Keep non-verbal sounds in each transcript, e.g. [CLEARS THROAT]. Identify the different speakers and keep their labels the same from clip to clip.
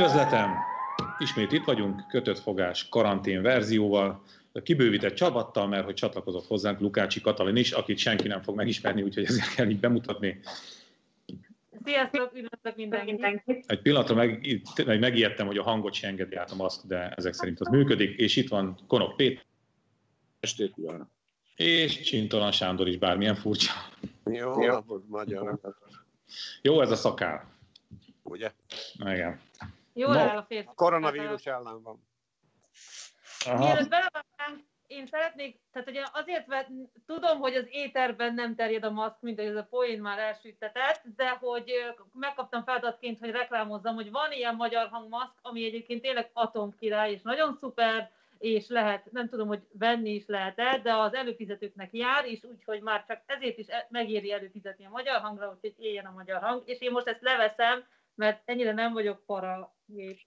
Speaker 1: Üdvözletem! Ismét itt vagyunk, kötött fogás karantén verzióval, kibővített csapattal, mert hogy csatlakozott hozzánk Lukácsi Katalin is, akit senki nem fog megismerni, úgyhogy ezért kell így bemutatni.
Speaker 2: Sziasztok, üdvözlök mindenkit!
Speaker 1: Egy pillanatra meg, megijedtem, hogy a hangot se engedi át a maszk, de ezek szerint az működik, és itt van Konok Péter.
Speaker 3: Estét kívánok!
Speaker 1: És Csintalan Sándor is, bármilyen furcsa.
Speaker 3: Jó, Jó. magyar.
Speaker 1: Jó ez a szakál.
Speaker 3: Ugye?
Speaker 1: Igen.
Speaker 2: Jó no. áll a férfi.
Speaker 3: Koronavírus ellen van.
Speaker 2: Mielőtt belevágnánk, én szeretnék, tehát ugye azért vett, tudom, hogy az éterben nem terjed a maszk, mint hogy ez a poén már elsüttetett, de hogy megkaptam feladatként, hogy reklámozzam, hogy van ilyen magyar hangmaszk, ami egyébként tényleg atomkirály, és nagyon szuper, és lehet, nem tudom, hogy venni is lehet-e, de az előfizetőknek jár, és úgyhogy már csak ezért is e- megéri előfizetni a magyar hangra, hogy éljen a magyar hang, és én most ezt leveszem, mert ennyire nem vagyok para gép.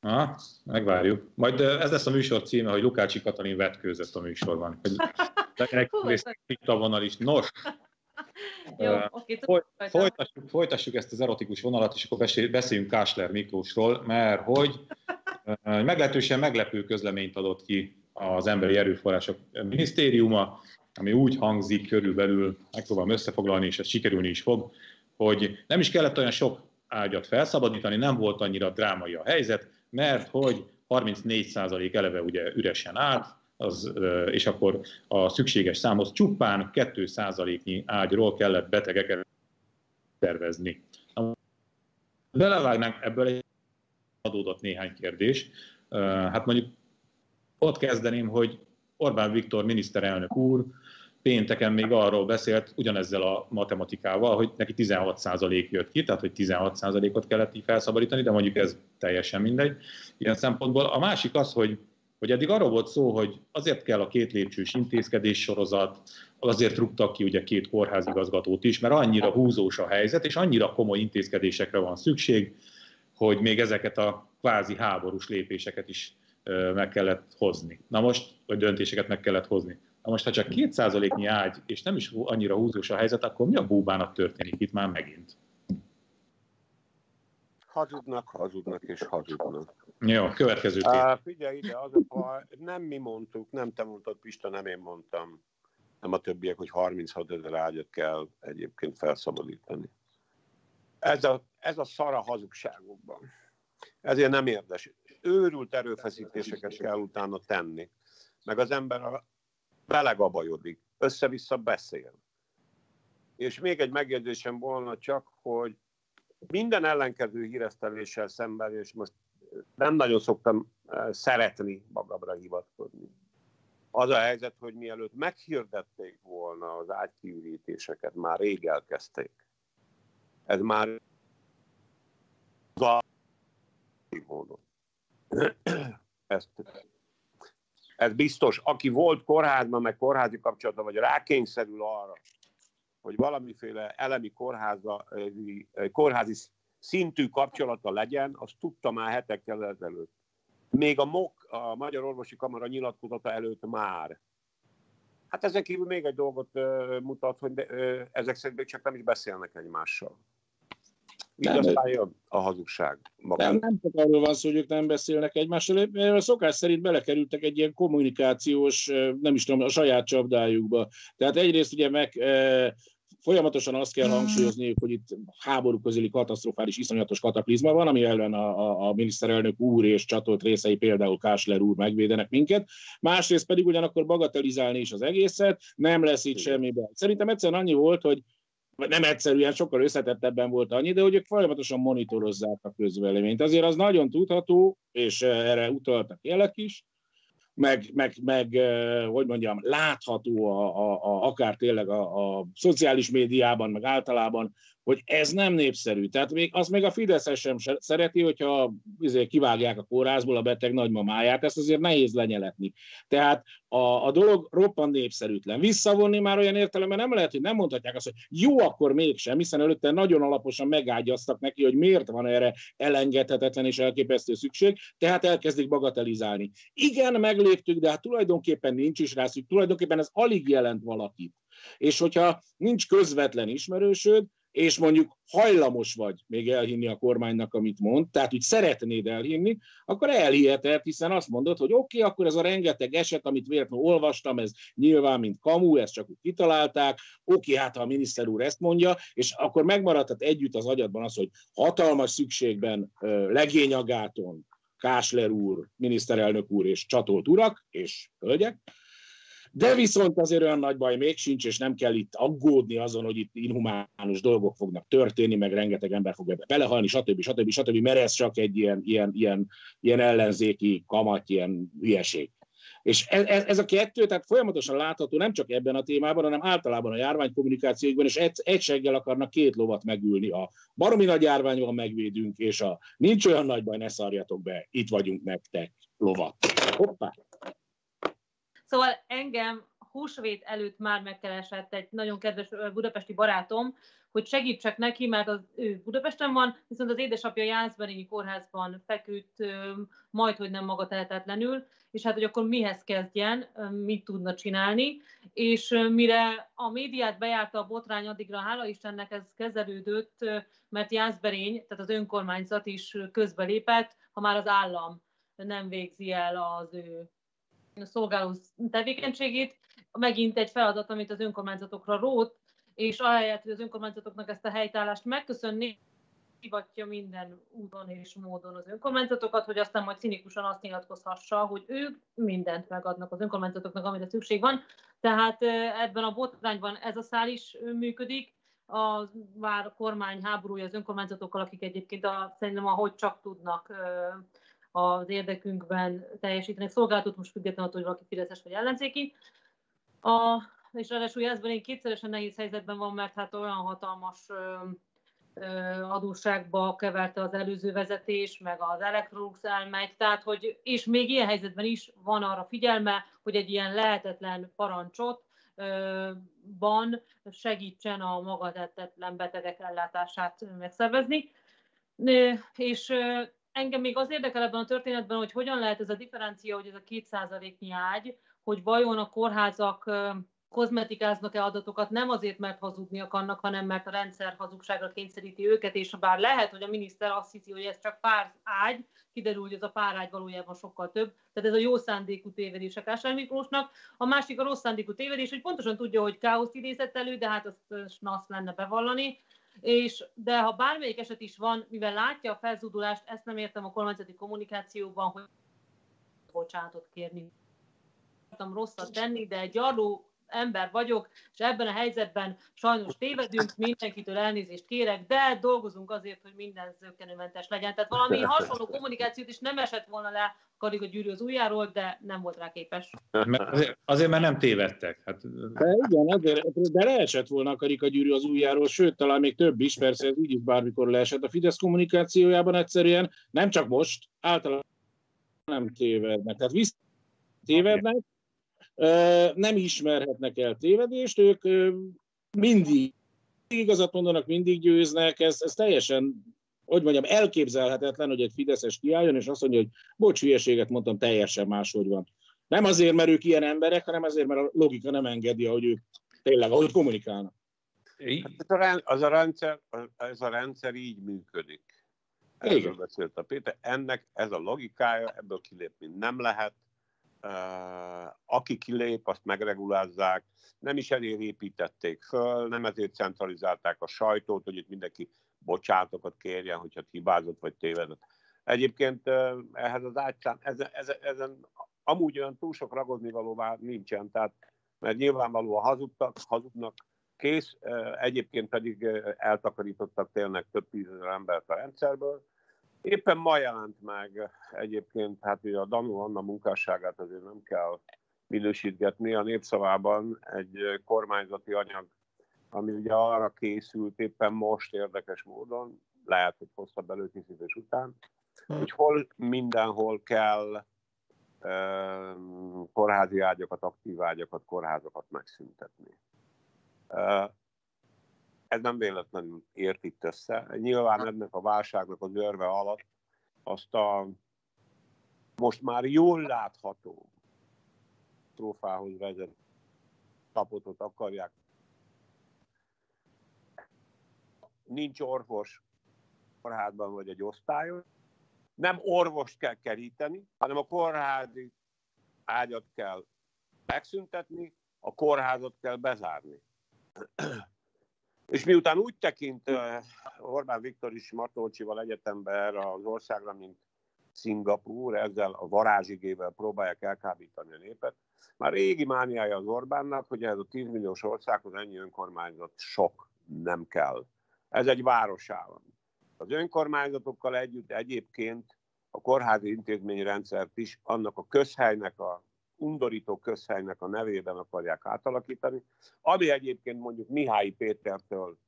Speaker 1: Na, megvárjuk. Majd ez lesz a műsor címe, hogy Lukácsi Katalin vetkőzött a műsorban. [LAUGHS] Vonal is. Nos, [LAUGHS]
Speaker 2: Jó, uh, okay,
Speaker 1: folytassuk, folytassuk ezt az erotikus vonalat, és akkor beszéljünk Kásler Miklósról, mert hogy uh, meglehetősen meglepő közleményt adott ki az Emberi Erőforrások Minisztériuma, ami úgy hangzik körülbelül, megpróbálom összefoglalni, és ez sikerülni is fog, hogy nem is kellett olyan sok ágyat felszabadítani, nem volt annyira drámai a helyzet, mert hogy 34% eleve ugye üresen állt, az, és akkor a szükséges számhoz csupán 2%-nyi ágyról kellett betegeket tervezni. Belevágnánk ebből egy adódott néhány kérdés. Hát mondjuk ott kezdeném, hogy Orbán Viktor miniszterelnök úr pénteken még arról beszélt, ugyanezzel a matematikával, hogy neki 16% jött ki, tehát hogy 16%-ot kellett így felszabadítani, de mondjuk ez teljesen mindegy ilyen szempontból. A másik az, hogy hogy eddig arról volt szó, hogy azért kell a két lépcsős intézkedés sorozat, azért rúgtak ki ugye két kórházigazgatót is, mert annyira húzós a helyzet, és annyira komoly intézkedésekre van szükség, hogy még ezeket a kvázi háborús lépéseket is meg kellett hozni. Na most, vagy döntéseket meg kellett hozni. Na most, ha csak kétszázaléknyi ágy, és nem is annyira húzós a helyzet, akkor mi a búbának történik itt már megint?
Speaker 3: Hazudnak, hazudnak és hazudnak.
Speaker 1: Jó, következő
Speaker 3: tét. Figyelj ide, az a, nem mi mondtuk, nem te mondtad, Pista, nem én mondtam, nem a többiek, hogy 36 ezer ágyat kell egyébként felszabadítani. Ez a, ez a szara hazugságokban. Ezért nem érdes. Őrült erőfeszítéseket kell utána tenni. Meg az ember a belegabajodik, össze-vissza beszél. És még egy megjegyzésem volna csak, hogy minden ellenkező híreszteléssel szemben, és most nem nagyon szoktam eh, szeretni magamra hivatkozni. Az a helyzet, hogy mielőtt meghirdették volna az ágykiürítéseket, már rég elkezdték. Ez már módon. [COUGHS] Ezt ez biztos, aki volt kórházban, meg kórházi kapcsolatban, vagy rákényszerül arra, hogy valamiféle elemi kórháza, kórházi szintű kapcsolata legyen, azt tudta már hetekkel ezelőtt. Még a MOK, a Magyar Orvosi Kamara nyilatkozata előtt már. Hát ezen kívül még egy dolgot mutat, hogy ezek szerint csak nem is beszélnek egymással. Így nem, aztán jön a hazugság.
Speaker 4: Maga. Nem, nem csak arról van szó, hogy ők nem beszélnek egymással, a szokás szerint belekerültek egy ilyen kommunikációs, nem is tudom, a saját csapdájukba. Tehát egyrészt ugye meg folyamatosan azt kell hangsúlyozniuk, hogy itt háború közeli katasztrofális, iszonyatos kataklizma van, ami ellen a, a, a miniszterelnök úr és csatolt részei, például Kásler úr megvédenek minket. Másrészt pedig ugyanakkor bagatelizálni is az egészet, nem lesz itt semmiben. Szerintem egyszerűen annyi volt, hogy nem egyszerűen, sokkal összetettebben volt annyi, de hogy ők folyamatosan monitorozzák a közvéleményt. Azért az nagyon tudható, és erre utaltak jelek is, meg, meg, meg hogy mondjam, látható a, a, a, akár tényleg a, a szociális médiában, meg általában, hogy ez nem népszerű. Tehát még, az még a Fidesz sem szereti, hogyha izé, kivágják a kórházból a beteg nagymamáját, ezt azért nehéz lenyeletni. Tehát a, a dolog roppant népszerűtlen. Visszavonni már olyan értelemben nem lehet, hogy nem mondhatják azt, hogy jó, akkor mégsem, hiszen előtte nagyon alaposan megágyaztak neki, hogy miért van erre elengedhetetlen és elképesztő szükség, tehát elkezdik bagatelizálni. Igen, megléptük, de hát tulajdonképpen nincs is rá szükség, tulajdonképpen ez alig jelent valakit. És hogyha nincs közvetlen ismerősöd, és mondjuk hajlamos vagy még elhinni a kormánynak, amit mond, tehát úgy szeretnéd elhinni, akkor elhiheted, hiszen azt mondod, hogy oké, okay, akkor ez a rengeteg eset, amit véletlenül olvastam, ez nyilván, mint kamu, ezt csak úgy kitalálták, oké, okay, hát ha a miniszter úr ezt mondja, és akkor megmaradhat együtt az agyadban az, hogy hatalmas szükségben legényagáton, Kásler úr, miniszterelnök úr és csatolt urak és hölgyek, de viszont azért olyan nagy baj még sincs, és nem kell itt aggódni azon, hogy itt inhumánus dolgok fognak történni, meg rengeteg ember fog ebbe belehalni, stb. stb. stb. mert ez csak egy ilyen, ilyen, ilyen, ilyen ellenzéki kamat, ilyen hülyeség. És ez, ez, ez a kettő, tehát folyamatosan látható nem csak ebben a témában, hanem általában a járványkommunikációkban, és egy, egy seggel akarnak két lovat megülni. A baromi nagy járványban megvédünk, és a nincs olyan nagy baj, ne szarjatok be, itt vagyunk nektek lovat. Hoppá!
Speaker 2: Szóval engem húsvét előtt már megkeresett egy nagyon kedves budapesti barátom, hogy segítsek neki, mert az, ő Budapesten van, viszont az édesapja Jászberényi kórházban feküdt, majd, hogy nem maga tehetetlenül, és hát, hogy akkor mihez kezdjen, mit tudna csinálni, és mire a médiát bejárta a botrány, addigra hála Istennek ez kezelődött, mert Jászberény, tehát az önkormányzat is közbelépett, ha már az állam nem végzi el az ő szolgáló tevékenységét, megint egy feladat, amit az önkormányzatokra rót, és ahelyett, hogy az önkormányzatoknak ezt a helytállást megköszönni, hivatja minden úton és módon az önkormányzatokat, hogy aztán majd cinikusan azt nyilatkozhassa, hogy ők mindent megadnak az önkormányzatoknak, amire szükség van. Tehát ebben a botrányban ez a szál is működik, a vár kormány háborúja az önkormányzatokkal, akik egyébként a, szerintem ahogy csak tudnak az érdekünkben teljesítenek szolgáltatót, most függetlenül hogy valaki fideszes vagy ellenzéki. A, és ráadásul Jászban én kétszeresen nehéz helyzetben van, mert hát olyan hatalmas ö, ö, adósságba keverte az előző vezetés, meg az Electrolux elmegy, tehát hogy, és még ilyen helyzetben is van arra figyelme, hogy egy ilyen lehetetlen parancsot van segítsen a magatettetlen betegek ellátását megszervezni. És engem még az érdekel ebben a történetben, hogy hogyan lehet ez a differencia, hogy ez a kétszázaléknyi ágy, hogy vajon a kórházak kozmetikáznak-e adatokat, nem azért, mert hazudni akarnak, hanem mert a rendszer hazugságra kényszeríti őket, és bár lehet, hogy a miniszter azt hiszi, hogy ez csak pár ágy, kiderül, hogy ez a pár ágy valójában sokkal több. Tehát ez a jó szándékú tévedés a Kásár Miklósnak. A másik a rossz szándékú tévedés, hogy pontosan tudja, hogy káoszt idézett elő, de hát azt nasz lenne bevallani. És, de ha bármelyik eset is van, mivel látja a felzúdulást, ezt nem értem a kormányzati kommunikációban, hogy bocsánatot kérni. Rosszat tenni, de egy arról ember vagyok, és ebben a helyzetben sajnos tévedünk, mindenkitől elnézést kérek, de dolgozunk azért, hogy minden zöggenőmentes legyen. Tehát valami hasonló kommunikációt is nem esett volna le Kariga Gyűrű az ujjáról, de nem volt rá képes.
Speaker 1: Mert azért, azért, mert nem tévedtek. Hát...
Speaker 4: De igen, azért, de leesett volna a Karika Gyűrű az ujjáról, sőt, talán még több is, persze ez így is bármikor leesett a Fidesz kommunikációjában egyszerűen, nem csak most, általában nem tévednek. Tehát visz tévednek, nem ismerhetnek el tévedést, ők mindig igazat mondanak, mindig győznek, ez, ez teljesen, hogy mondjam, elképzelhetetlen, hogy egy Fideszes kiálljon, és azt mondja, hogy bocs, hülyeséget mondtam, teljesen máshogy van. Nem azért, mert ők ilyen emberek, hanem azért, mert a logika nem engedi, hogy ők tényleg, ahogy kommunikálnak.
Speaker 3: Hát az, a rendszer, ez a rendszer így működik. Erről beszélt a Péter. Ennek ez a logikája, ebből kilépni nem lehet aki kilép, azt megregulázzák, nem is elég építették föl, nem ezért centralizálták a sajtót, hogy itt mindenki bocsátokat kérjen, hogyha hibázott vagy tévedett. Egyébként ehhez az ágyszám, ezen, ezen, ezen amúgy olyan túl sok ragozni valóvá nincsen, tehát mert nyilvánvalóan hazudtak, hazudnak, kész, egyébként pedig eltakarítottak tényleg több tízezer embert a rendszerből, Éppen ma jelent meg egyébként, hát ugye a Danu Anna munkásságát azért nem kell minősítgetni. A népszavában egy kormányzati anyag, ami ugye arra készült éppen most érdekes módon, lehet, hogy hosszabb előkészítés után, hmm. hogy hol mindenhol kell kórházi ágyakat, aktív ágyakat, kórházakat megszüntetni ez nem véletlenül ért itt össze. Nyilván ennek a válságnak az örve alatt azt a most már jól látható trófához vezet tapotot akarják. nincs orvos kórházban vagy egy osztályon, nem orvost kell keríteni, hanem a kórházi ágyat kell megszüntetni, a kórházat kell bezárni. És miután úgy tekint Orbán Viktor is Matolcsival egyetembe erre az országra, mint Szingapúr, ezzel a varázsigével próbálják elkábítani a népet, már régi mániája az Orbánnak, hogy ez a 10 milliós országhoz ennyi önkormányzat sok nem kell. Ez egy városállam. Az önkormányzatokkal együtt egyébként a kórházi intézményrendszert is annak a közhelynek, a undorító közhelynek a nevében akarják átalakítani, ami egyébként mondjuk Mihály Pétertől,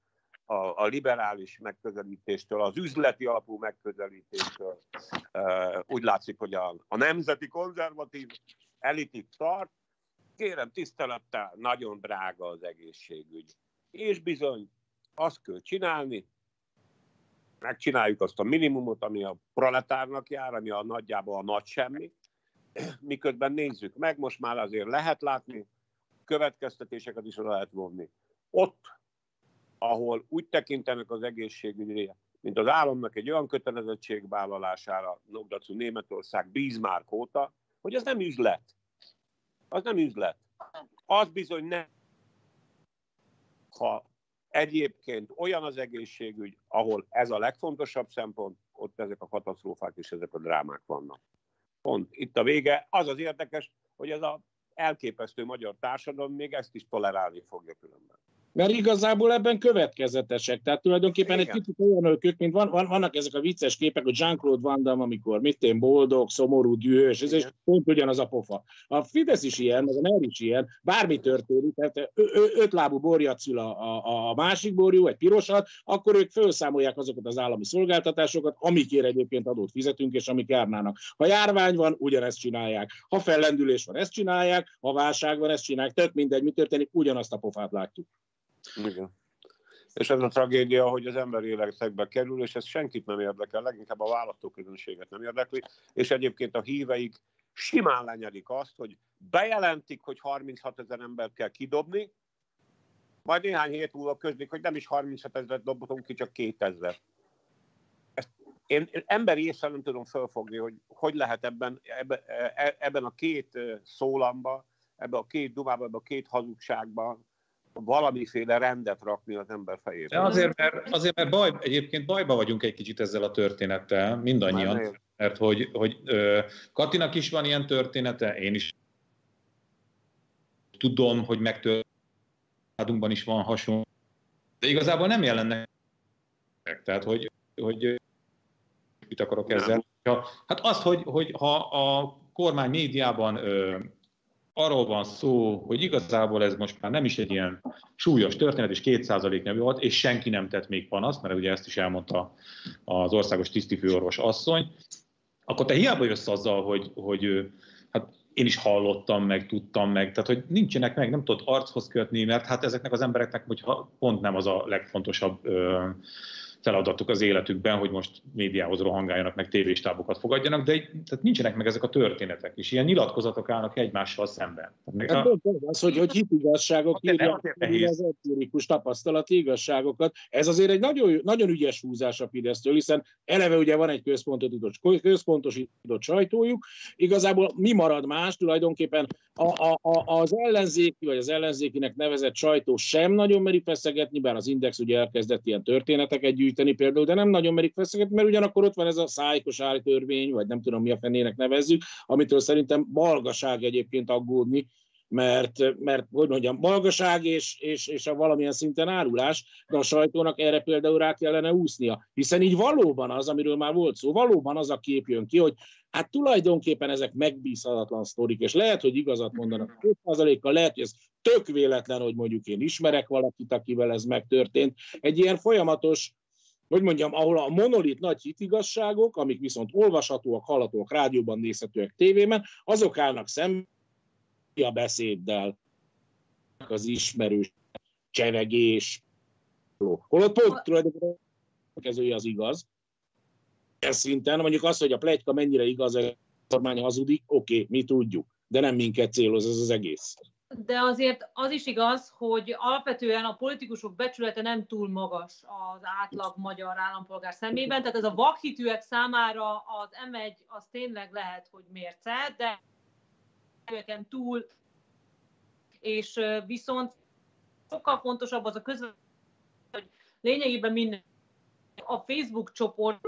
Speaker 3: a, a liberális megközelítéstől, az üzleti alapú megközelítéstől úgy látszik, hogy a, a nemzeti konzervatív elitik tart. Kérem, tisztelettel, nagyon drága az egészségügy. És bizony, azt kell csinálni, megcsináljuk azt a minimumot, ami a proletárnak jár, ami a nagyjából a nagy semmi, miközben nézzük meg, most már azért lehet látni, következtetéseket is lehet vonni. Ott, ahol úgy tekintenek az egészségügyre, mint az államnak egy olyan kötelezettségvállalására, Nogdacu Németország Bismarck óta, hogy ez nem üzlet. Az nem üzlet. Az bizony nem. Ha egyébként olyan az egészségügy, ahol ez a legfontosabb szempont, ott ezek a katasztrófák és ezek a drámák vannak. Pont itt a vége. Az az érdekes, hogy ez a elképesztő magyar társadalom még ezt is tolerálni fogja különben
Speaker 4: mert igazából ebben következetesek. Tehát tulajdonképpen Igen. egy kicsit olyan ők, mint van, van, vannak ezek a vicces képek, hogy Jean-Claude Van Damme, amikor mit én boldog, szomorú, dühös, ez és pont ugyanaz a pofa. A Fidesz is ilyen, meg a NER is ilyen, bármi történik, tehát öt lábú borjat szül a, a, a másik borjú, egy pirosat, akkor ők felszámolják azokat az állami szolgáltatásokat, amikért egyébként adót fizetünk, és amik járnának. Ha járvány van, ugyanezt csinálják. Ha fellendülés van, ezt csinálják, ha válság van, ezt csinálják. Tök mindegy, mi történik, ugyanazt a pofát látjuk.
Speaker 3: Igen. És ez a tragédia, hogy az ember életekbe kerül, és ez senkit nem érdekel, leginkább a választóközönséget nem érdekli, és egyébként a híveik simán lenyedik azt, hogy bejelentik, hogy 36 ezer embert kell kidobni, majd néhány hét múlva közlik, hogy nem is 36 ezeret dobhatunk ki, csak 2000. Ezt én emberi észre nem tudom felfogni, hogy hogy lehet ebben, ebben, e, ebben a két szólamba, ebben a két dumában, ebben a két hazugságban valamiféle rendet rakni az ember fejébe.
Speaker 1: De azért, mert, azért, mert baj, egyébként bajba vagyunk egy kicsit ezzel a történettel, mindannyian, mert hogy, hogy ö, Katinak is van ilyen története, én is tudom, hogy megtörtént, is van hasonló, de igazából nem jelennek tehát hogy, hogy mit akarok ezzel? Ja, hát azt, hogy, hogy ha a kormány médiában ö, arról van szó, hogy igazából ez most már nem is egy ilyen súlyos történet, és 2% nevű volt, és senki nem tett még panaszt, mert ugye ezt is elmondta az országos tisztifőorvos asszony, akkor te hiába jössz azzal, hogy, hogy hát én is hallottam, meg tudtam meg, tehát hogy nincsenek meg, nem tudod archoz kötni, mert hát ezeknek az embereknek hogyha pont nem az a legfontosabb feladatuk az életükben, hogy most médiához rohangáljanak, meg tévéstábokat fogadjanak, de tehát nincsenek meg ezek a történetek, és ilyen nyilatkozatok állnak egymással szemben.
Speaker 4: Hát a... az, hogy, hogy hitigazságok írják az empirikus tapasztalati igazságokat. Ez azért egy nagyon, nagyon ügyes húzás a Fidesztől, hiszen eleve ugye van egy központosított, központosított sajtójuk, igazából mi marad más, tulajdonképpen a, a, a, az ellenzéki, vagy az ellenzékinek nevezett sajtó sem nagyon meri feszegetni, bár az Index ugye elkezdett ilyen történeteket gyűjteni például, de nem nagyon merik feszegetni, mert ugyanakkor ott van ez a szájkos állítörvény, vagy nem tudom mi a fenének nevezzük, amitől szerintem balgaság egyébként aggódni, mert, mert hogy mondjam, balgaság és, és, és a valamilyen szinten árulás, de a sajtónak erre például rá kellene úsznia. Hiszen így valóban az, amiről már volt szó, valóban az a kép jön ki, hogy hát tulajdonképpen ezek megbízhatatlan sztorik, és lehet, hogy igazat mondanak 5%-kal, lehet, hogy ez tök véletlen, hogy mondjuk én ismerek valakit, akivel ez megtörtént. Egy ilyen folyamatos hogy mondjam, ahol a monolit nagy hitigasságok, amik viszont olvashatóak, hallhatóak, rádióban nézhetőek tévében, azok állnak szemben a beszéddel, az ismerős csevegés, holott pont tulajdonképpen kezője az igaz. Ez szinten, mondjuk azt, hogy a plegyka mennyire igaz, a kormány hazudik, oké, okay, mi tudjuk, de nem minket céloz ez az egész.
Speaker 2: De azért az is igaz, hogy alapvetően a politikusok becsülete nem túl magas az átlag magyar állampolgár szemében, tehát ez a vakhitűek számára az M1 az tényleg lehet, hogy mérce, de őken túl, és viszont sokkal fontosabb az a közvetlen, hogy lényegében minden a Facebook csoport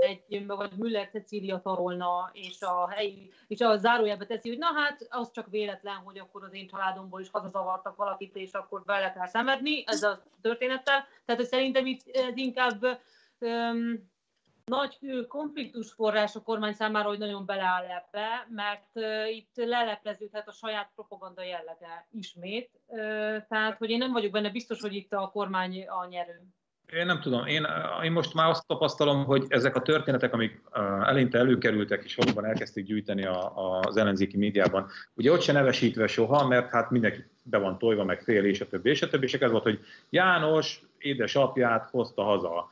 Speaker 2: egy, vagy Müller Cecília tarolna, és a helyi, és a zárójelbe teszi, hogy na hát, az csak véletlen, hogy akkor az én családomból is hazazavartak valakit, és akkor vele kell szenvedni, ez a történettel. Tehát, hogy szerintem itt ez inkább um, nagy konfliktus forrás a kormány számára, hogy nagyon beleáll ebbe, mert uh, itt lelepleződhet a saját propaganda jellege ismét. Uh, tehát, hogy én nem vagyok benne biztos, hogy itt a kormány a nyerő.
Speaker 1: Én nem tudom, én, én most már azt tapasztalom, hogy ezek a történetek, amik eleinte előkerültek, és valóban elkezdték gyűjteni a, az ellenzéki médiában, ugye ott se nevesítve soha, mert hát mindenki be van tojva, meg fél, és a többi, és a többi, és ez volt, hogy János édesapját hozta haza,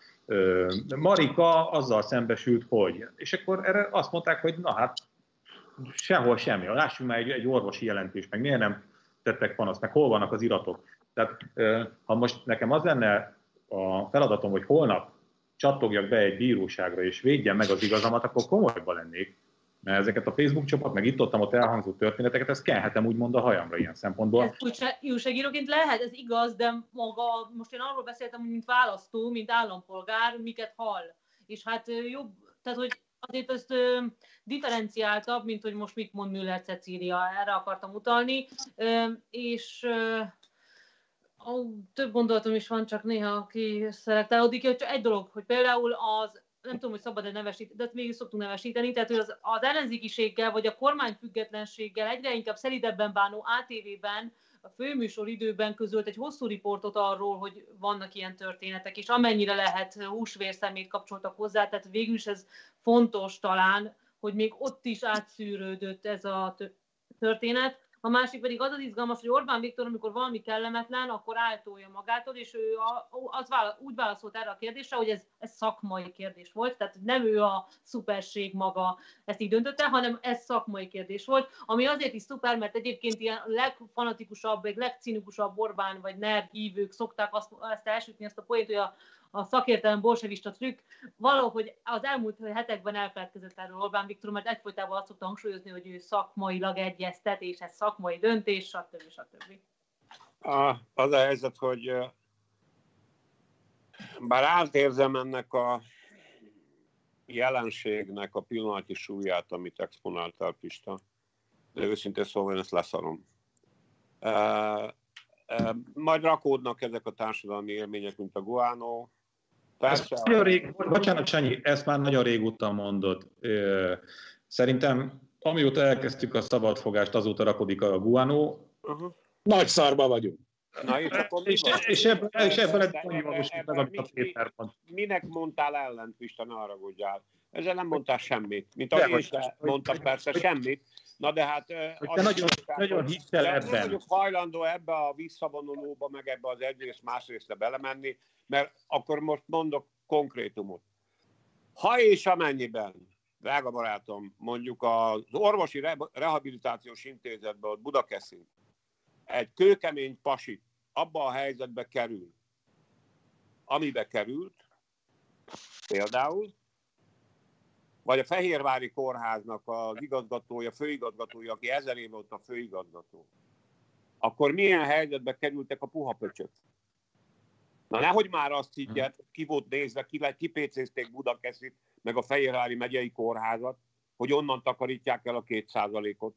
Speaker 1: Marika azzal szembesült, hogy. És akkor erre azt mondták, hogy na hát sehol semmi. Lássunk már egy, egy orvosi jelentést, meg miért nem tettek panaszt, meg hol vannak az iratok. Tehát ha most nekem az lenne a feladatom, hogy holnap csattogjak be egy bíróságra és védjem meg az igazamat, akkor komolyban lennék. Mert ezeket a Facebook csoport, meg itt ott, ott elhangzó történeteket, ezt kelhetem úgymond a hajamra ilyen szempontból.
Speaker 2: Ez újságíróként lehet, ez igaz, de maga, most én arról beszéltem, mint választó, mint állampolgár, miket hall. És hát jobb, tehát hogy azért ezt ö, differenciáltabb, mint hogy most mit mond Müller Cecília, erre akartam utalni, ö, és ö, több gondolatom is van, csak néha kiszelektálódik, hogy csak egy dolog, hogy például az nem tudom, hogy szabad-e nevesíteni, de mégis szoktunk nevesíteni, tehát hogy az, az ellenzékiséggel vagy a kormány függetlenséggel egyre inkább szelidebben bánó ATV-ben a főműsor időben közölt egy hosszú riportot arról, hogy vannak ilyen történetek, és amennyire lehet húsvérszemét kapcsoltak hozzá, tehát végül is ez fontos talán, hogy még ott is átszűrődött ez a történet. A másik pedig az az izgalmas, hogy Orbán Viktor, amikor valami kellemetlen, akkor áltolja magától, és ő az vála, úgy válaszolt erre a kérdésre, hogy ez, ez szakmai kérdés volt, tehát nem ő a szuperség maga ezt így döntötte, hanem ez szakmai kérdés volt, ami azért is szuper, mert egyébként ilyen legfanatikusabb, vagy legcinikusabb Orbán vagy NER hívők szokták azt, azt elsütni, azt a poént, hogy a a szakértelem bolsevista trükk, valahogy az elmúlt hetekben elfeledkezett erről Orbán Viktor, mert egyfolytában azt szokta hangsúlyozni, hogy ő szakmailag egyeztet, és ez szakmai döntés, stb. stb.
Speaker 3: A, az a helyzet, hogy bár átérzem ennek a jelenségnek a pillanatnyi súlyát, amit exponáltál, Pista, de őszintén szóval én ezt leszarom. Uh, majd rakódnak ezek a társadalmi élmények, mint a guano,
Speaker 1: Nagyon rég, bocsánat, Sanyi, ezt már nagyon régóta mondod. Szerintem amióta elkezdtük a szabadfogást, azóta rakodik a guano.
Speaker 4: Uh-huh. Nagy szarba vagyunk.
Speaker 3: Na, és, akkor és,
Speaker 1: és, ebben, és ebben egy meg, amit a
Speaker 3: Péter mond. Minek mondtál ellent, Pista, ne haragudjál. Ezzel nem mondtál semmit. Mint ahogy én sem mondtam persze semmit. Na de hát...
Speaker 1: Te nagyon, nagyon hittel ebben. Nem
Speaker 3: vagyok hajlandó ebbe a visszavonulóba, meg ebbe az egyrészt másrésztre belemenni, mert akkor most mondok konkrétumot. Ha és amennyiben, drága barátom, mondjuk az orvosi rehabilitációs intézetben, Budakeszin, egy kőkemény pasi abba a helyzetbe kerül, amibe került, például, vagy a Fehérvári Kórháznak az igazgatója, főigazgatója, aki ezer éve ott a főigazgató, akkor milyen helyzetbe kerültek a puha pöcsök? Na nehogy már azt higgyen, ki volt nézve, ki, kipécézték Budakeszit, meg a Fehérvári megyei kórházat, hogy onnan takarítják el a kétszázalékot.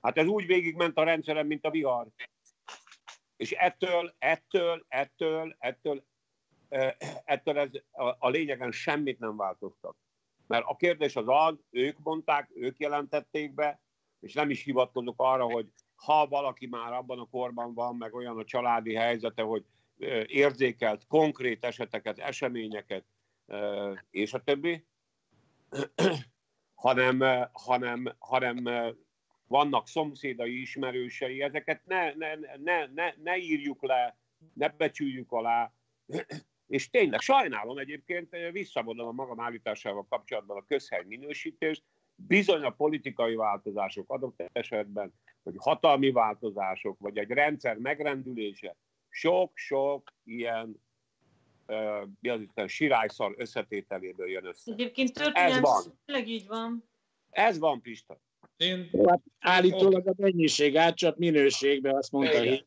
Speaker 3: Hát ez úgy végigment a rendszerem, mint a vihar. És ettől, ettől, ettől, ettől, ettől ez a, a lényegen semmit nem változtat. Mert a kérdés az az, ők mondták, ők jelentették be, és nem is hivatkozok arra, hogy ha valaki már abban a korban van, meg olyan a családi helyzete, hogy érzékelt konkrét eseteket, eseményeket, és a többi, [CLEARS THROAT] hanem, hanem, hanem vannak szomszédai, ismerősei, ezeket ne, ne, ne, ne, ne írjuk le, ne becsüljük alá, és tényleg sajnálom egyébként, visszavonom a magam állításával kapcsolatban a közhely minősítést, bizony a politikai változások adott esetben hogy hatalmi változások, vagy egy rendszer megrendülése, sok-sok ilyen uh, mi az itt, sirályszar összetételéből jön össze.
Speaker 2: Egyébként történelmi tényleg így van.
Speaker 3: Ez van, Pista.
Speaker 4: Én... Hát állítólag a mennyiség átcsap minőségbe, azt mondta. Hogy...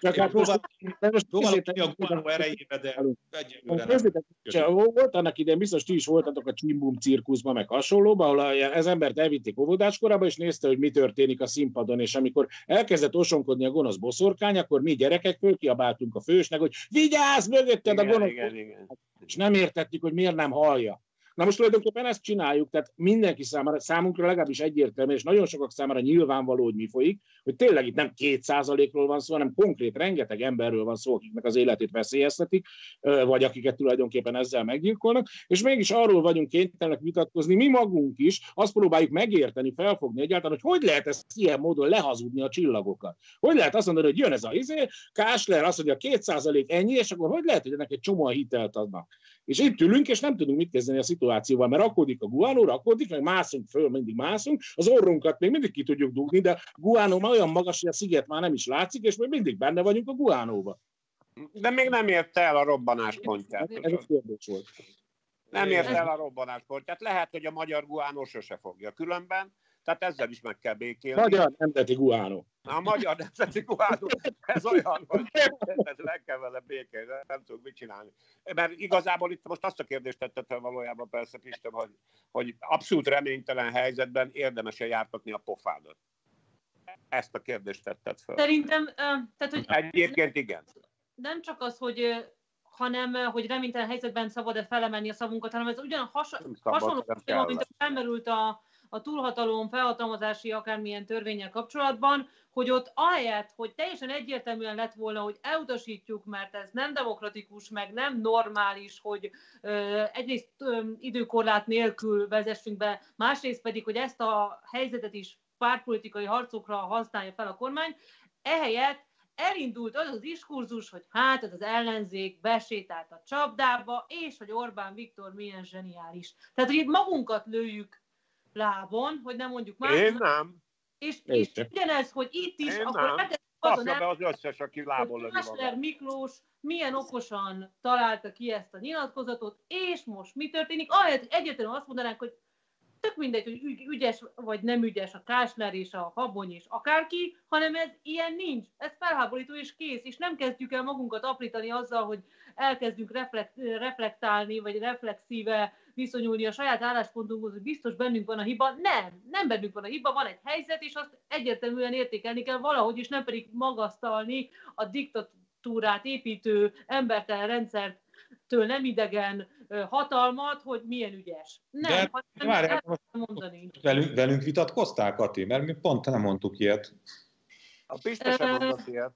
Speaker 1: Csak hát most, most próbálok ki a Guanó erejébe, de egyelőre
Speaker 4: Volt annak idején, biztos ti is voltatok a Csimbum cirkuszban, meg hasonlóban, ahol ez embert elvitték óvodáskorába, és nézte, hogy mi történik a színpadon, és amikor elkezdett osonkodni a gonosz boszorkány, akkor mi gyerekek fölkiabáltunk a fősnek, hogy vigyázz mögötted a gonosz igen, igen. És nem értettük, hogy miért nem hallja. Na most tulajdonképpen ezt csináljuk, tehát mindenki számára, számunkra legalábbis egyértelmű, és nagyon sokak számára nyilvánvaló, hogy mi folyik, hogy tényleg itt nem két százalékról van szó, hanem konkrét rengeteg emberről van szó, akiknek az életét veszélyeztetik, vagy akiket tulajdonképpen ezzel meggyilkolnak, és mégis arról vagyunk kénytelenek vitatkozni, mi magunk is, azt próbáljuk megérteni, felfogni egyáltalán, hogy hogy lehet ezt ilyen módon lehazudni a csillagokat. Hogy lehet azt mondani, hogy jön ez a izé, Kásler azt mondja, két százalék ennyi, és akkor hogy lehet, hogy ennek egy csomó hitelt adnak. És itt ülünk, és nem tudunk mit kezdeni a szituációval, mert rakódik a guánó, rakódik, meg mászunk föl, mindig mászunk, az orrunkat még mindig ki tudjuk dugni, de guánó már olyan magas, hogy a sziget már nem is látszik, és még mindig benne vagyunk a guánóba.
Speaker 3: De még nem érte el a robbanás pontját. Ez a kérdés volt. Nem érte el a robbanás pontját. Lehet, hogy a magyar guánó sose fogja. Különben tehát ezzel is meg kell békélni.
Speaker 4: Magyar nemzeti guánó.
Speaker 3: A magyar nemzeti guánó, ez olyan, hogy ez kell vele békélni, nem tudok mit csinálni. Mert igazából itt most azt a kérdést tetted fel valójában persze, Pista, hogy, hogy abszolút reménytelen helyzetben érdemes-e jártatni a pofádat. Ezt a kérdést tetted fel.
Speaker 2: Szerintem, tehát, hogy...
Speaker 3: Egyébként igen.
Speaker 2: Nem csak az, hogy hanem hogy reménytelen helyzetben szabad-e felemelni a szavunkat, hanem ez ugyan has, hasonló, mint felmerült a, a túlhatalom, felhatalmazási akármilyen törvényel kapcsolatban, hogy ott ahelyett, hogy teljesen egyértelműen lett volna, hogy elutasítjuk, mert ez nem demokratikus, meg nem normális, hogy ö, egyrészt ö, időkorlát nélkül vezessünk be, másrészt pedig, hogy ezt a helyzetet is pártpolitikai harcokra használja fel a kormány, ehelyett elindult az az diskurzus, hogy hát ez az ellenzék besétált a csapdába, és hogy Orbán Viktor milyen zseniális. Tehát, hogy itt magunkat lőjük lábon, hogy nem mondjuk
Speaker 3: más. Én nem.
Speaker 2: És, és ugyanez, hogy itt is,
Speaker 3: Én
Speaker 2: akkor
Speaker 3: nem. azon be az összes, aki lából lövi
Speaker 2: Másler Miklós milyen okosan találta ki ezt a nyilatkozatot, és most mi történik? Ahelyett, hogy egyértelműen azt mondanánk, hogy tök mindegy, hogy ügyes vagy nem ügyes a Kásler és a Habony és akárki, hanem ez ilyen nincs. Ez felháborító és kész, és nem kezdjük el magunkat aprítani azzal, hogy elkezdünk reflekt, reflektálni, vagy reflexíve viszonyulni a saját álláspontunkhoz, hogy biztos bennünk van a hiba. Nem, nem bennünk van a hiba, van egy helyzet, és azt egyértelműen értékelni kell valahogy, és nem pedig magasztalni a diktatúrát építő embertelen rendszert től nem idegen hatalmat, hogy milyen ügyes. Nem,
Speaker 1: De, várj, el mondani. Velünk, velünk vitatkoztál, Kati? Mert mi pont nem mondtuk ilyet.
Speaker 3: A Pista sem mondott ilyet.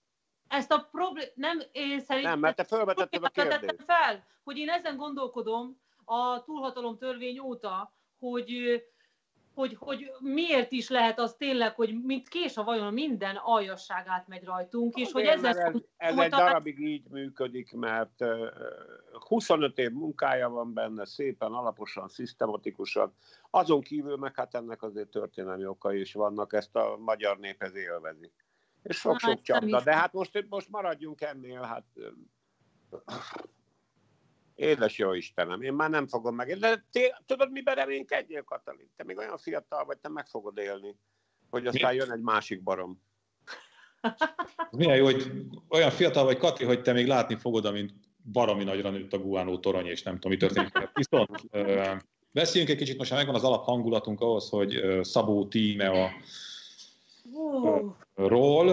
Speaker 2: Ezt a problém, nem, én szerintem...
Speaker 3: Nem, mert te felvetetted a kérdést.
Speaker 2: fel, hogy én ezen gondolkodom a túlhatalom törvény óta, hogy hogy, hogy miért is lehet az tényleg, hogy mint kés a vajon minden aljasság átmegy rajtunk, és hogy ezzel...
Speaker 3: Ez, ez egy darabig így működik, mert 25 év munkája van benne, szépen, alaposan, szisztematikusan. Azon kívül meg hát ennek azért történelmi okai is vannak, ezt a magyar nép ez élvezi. És sok-sok hát, csapda, de hát most, most maradjunk ennél, hát Édes jó Istenem, én már nem fogom meg. De te, tudod, miben reménykedjél, Katalin? Te még olyan fiatal vagy, te meg fogod élni, hogy aztán Mi? jön egy másik barom.
Speaker 1: Milyen jó, hogy olyan fiatal vagy, Kati, hogy te még látni fogod, amint baromi nagyra nőtt a Guánó torony, és nem tudom, mi történik. Viszont beszéljünk egy kicsit, most már megvan az alaphangulatunk ahhoz, hogy Szabó tíme a ról.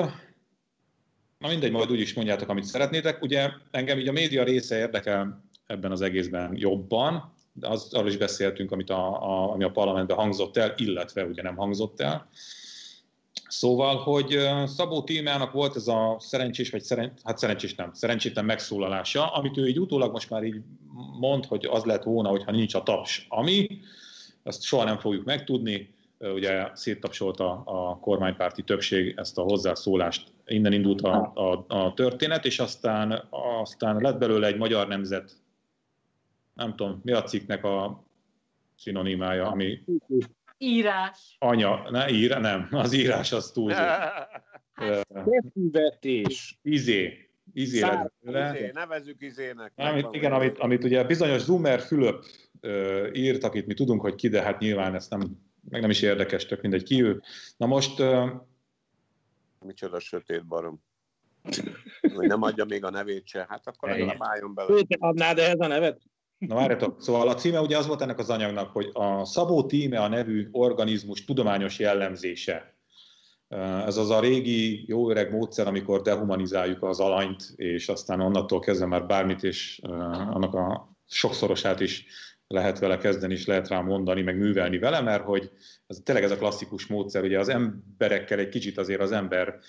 Speaker 1: Na mindegy, majd úgy is mondjátok, amit szeretnétek. Ugye engem így a média része érdekel ebben az egészben jobban, de az, arról is beszéltünk, amit a, a, ami a parlamentben hangzott el, illetve ugye nem hangzott el. Szóval, hogy Szabó Tímának volt ez a szerencsés, vagy szeren, hát szerencsés nem, szerencsétlen megszólalása, amit ő így utólag most már így mond, hogy az lett volna, hogyha nincs a taps, ami, azt soha nem fogjuk megtudni, ugye széttapsolta a kormánypárti többség ezt a hozzászólást, innen indult a, a, a történet, és aztán, aztán lett belőle egy magyar nemzet nem tudom, mi a cikknek a szinonimája, ami
Speaker 2: Írás.
Speaker 1: Anya, ne, ír, nem, az írás az túlzó.
Speaker 4: Vetés.
Speaker 1: Izé. Izé
Speaker 3: Szár, izé, nevezzük izének.
Speaker 1: Amit, igen, amit, amit ugye bizonyos Zoomer Fülöp uh, írt, akit mi tudunk, hogy ki, de hát nyilván ezt nem, meg nem is érdekes, tök mindegy ki ő. Na most... Uh,
Speaker 3: Micsoda sötét barom. Hogy nem adja még a nevét se, hát akkor legalább álljon bele.
Speaker 4: Adnád ehhez a nevet?
Speaker 1: Na várjatok, szóval a címe ugye az volt ennek az anyagnak, hogy a Szabó Tíme a nevű organizmus tudományos jellemzése. Ez az a régi, jó öreg módszer, amikor dehumanizáljuk az alanyt, és aztán onnantól kezdve már bármit, és annak a sokszorosát is lehet vele kezdeni, és lehet rá mondani, meg művelni vele, mert hogy ez tényleg ez a klasszikus módszer, ugye az emberekkel egy kicsit azért az ember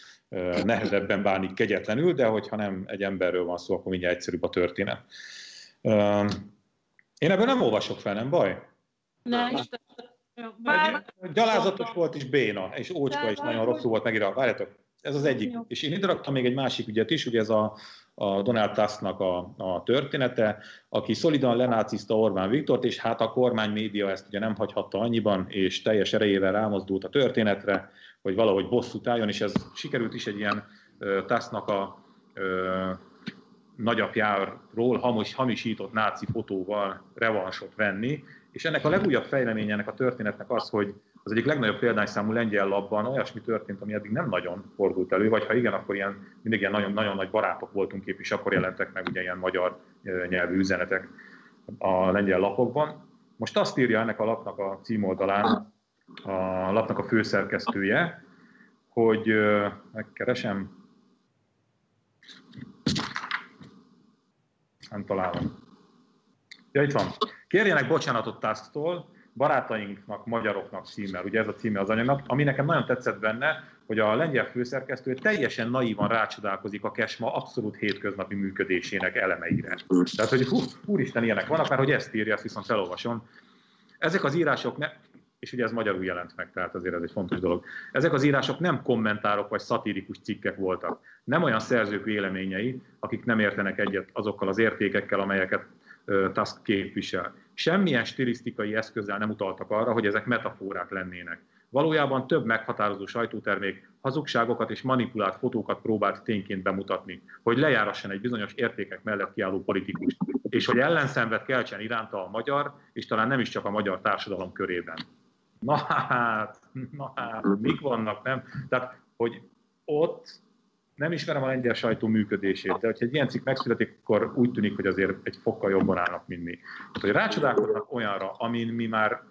Speaker 1: nehezebben bánik kegyetlenül, de hogyha nem egy emberről van szó, akkor mindjárt egyszerűbb a történet. Én ebből nem olvasok fel, nem baj?
Speaker 2: Nem,
Speaker 1: Bár... Gyalázatos volt és béna, és ócska is nagyon rosszul volt megírva. Várjátok, ez az egyik. Jó. És én ide raktam még egy másik ügyet is, ugye ez a, a Donald Tusknak a, a története, aki szolidan lenácizta Orbán Viktort, és hát a kormány média ezt ugye nem hagyhatta annyiban, és teljes erejével rámozdult a történetre, hogy valahogy bosszút álljon, és ez sikerült is egy ilyen uh, Tusknak a uh, nagyapjáról hamis, hamisított náci fotóval revansot venni, és ennek a legújabb fejleménye ennek a történetnek az, hogy az egyik legnagyobb példányszámú lengyel labban olyasmi történt, ami eddig nem nagyon fordult elő, vagy ha igen, akkor ilyen, mindig ilyen nagyon, nagyon nagy barátok voltunk kép, és akkor jelentek meg ugye ilyen magyar nyelvű üzenetek a lengyel lapokban. Most azt írja ennek a lapnak a címoldalán a lapnak a főszerkesztője, hogy megkeresem, nem találom. Ja, itt van. Kérjenek bocsánatot Tasktól, barátainknak, magyaroknak címmel, ugye ez a címe az anyagnak, ami nekem nagyon tetszett benne, hogy a lengyel főszerkesztő teljesen naívan rácsodálkozik a Kesma abszolút hétköznapi működésének elemeire. Tehát, hogy hú, úristen, ilyenek vannak, mert hogy ezt írja, ezt viszont felolvasom. Ezek az írások, ne, és ugye ez magyarul jelent meg, tehát azért ez egy fontos dolog. Ezek az írások nem kommentárok vagy szatirikus cikkek voltak. Nem olyan szerzők véleményei, akik nem értenek egyet azokkal az értékekkel, amelyeket Tusk képvisel. Semmilyen stilisztikai eszközzel nem utaltak arra, hogy ezek metaforák lennének. Valójában több meghatározó sajtótermék hazugságokat és manipulált fotókat próbált tényként bemutatni, hogy lejárasson egy bizonyos értékek mellett kiálló politikus, és hogy ellenszenvet keltsen iránta a magyar, és talán nem is csak a magyar társadalom körében. Na hát, na hát, mik vannak, nem? Tehát, hogy ott nem ismerem a lengyel sajtó működését, de hogyha egy ilyen cikk megszületik, akkor úgy tűnik, hogy azért egy fokkal jobban állnak, mint mi. Tehát, hogy rácsodálkoznak olyanra, amin mi már,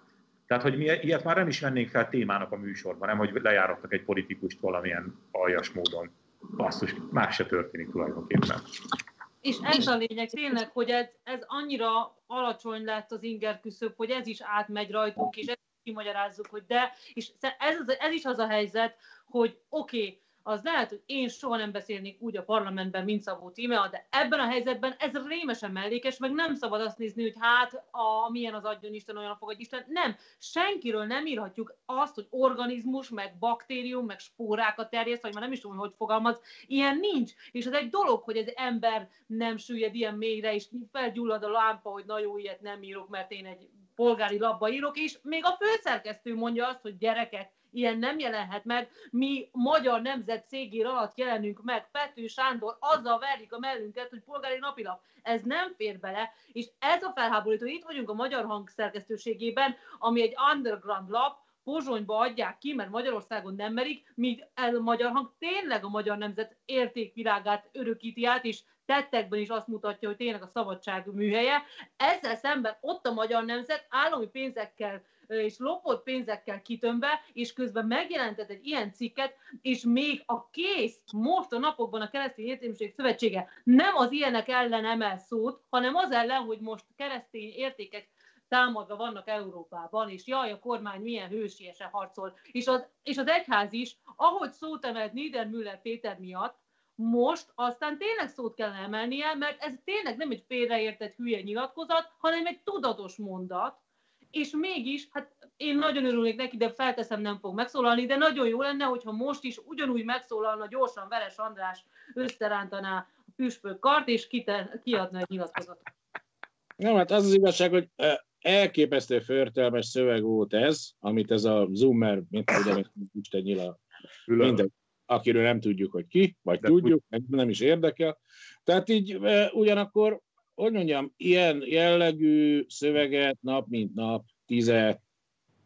Speaker 1: tehát, hogy mi ilyet már nem is vennénk fel témának a műsorban, nem, hogy lejárattak egy politikust valamilyen aljas módon. Basszus, más se történik tulajdonképpen.
Speaker 2: És ez a lényeg tényleg, hogy ez, ez annyira alacsony lett az inger küszöb, hogy ez is átmegy rajtunk, és ezt kimagyarázzuk, hogy de, és ez, az, ez is az a helyzet, hogy oké, okay, az lehet, hogy én soha nem beszélnék úgy a parlamentben, mint Szabó Tímea, de ebben a helyzetben ez rémesen mellékes, meg nem szabad azt nézni, hogy hát a, milyen az adjon Isten, olyan fogadj Isten. Nem, senkiről nem írhatjuk azt, hogy organizmus, meg baktérium, meg spórákat terjeszt, vagy már nem is tudom, hogy fogalmaz, ilyen nincs. És ez egy dolog, hogy egy ember nem süllyed ilyen mélyre, és felgyullad a lámpa, hogy na jó, ilyet nem írok, mert én egy polgári labba írok, és még a főszerkesztő mondja azt, hogy gyerekek, ilyen nem jelenhet meg. Mi magyar nemzet szégér alatt jelenünk meg, Pető Sándor, azzal verjük a mellünket, hogy polgári napilap. Ez nem fér bele, és ez a felháborító. Itt vagyunk a magyar hang szerkesztőségében, ami egy underground lap, Pozsonyba adják ki, mert Magyarországon nem merik, míg ez a magyar hang tényleg a magyar nemzet értékvilágát örökíti át, és tettekben is azt mutatja, hogy tényleg a szabadság műhelye. Ezzel szemben ott a magyar nemzet állami pénzekkel és lopott pénzekkel kitömve, és közben megjelentett egy ilyen cikket, és még a kész most a napokban a Keresztény Értelmiség Szövetsége nem az ilyenek ellen emel szót, hanem az ellen, hogy most keresztény értékek támadva vannak Európában, és jaj, a kormány milyen hősiesen harcol. És az, és az egyház is, ahogy szót emelt Niedermüller Péter miatt, most aztán tényleg szót kell emelnie, mert ez tényleg nem egy félreértett hülye nyilatkozat, hanem egy tudatos mondat, és mégis, hát én nagyon örülnék neki, de felteszem, nem fog megszólalni, de nagyon jó lenne, hogyha most is ugyanúgy megszólalna gyorsan Veres András, összerántaná a kart, és kiadna egy nyilatkozatot.
Speaker 4: Nem, hát az az igazság, hogy elképesztő förtelmes szöveg volt ez, amit ez a Zoomer, mint tudom, Isten nyila, minden, akiről nem tudjuk, hogy ki, vagy De tudjuk, meg nem is érdekel. Tehát így ugyanakkor, hogy mondjam, ilyen jellegű szöveget nap mint nap, tizet,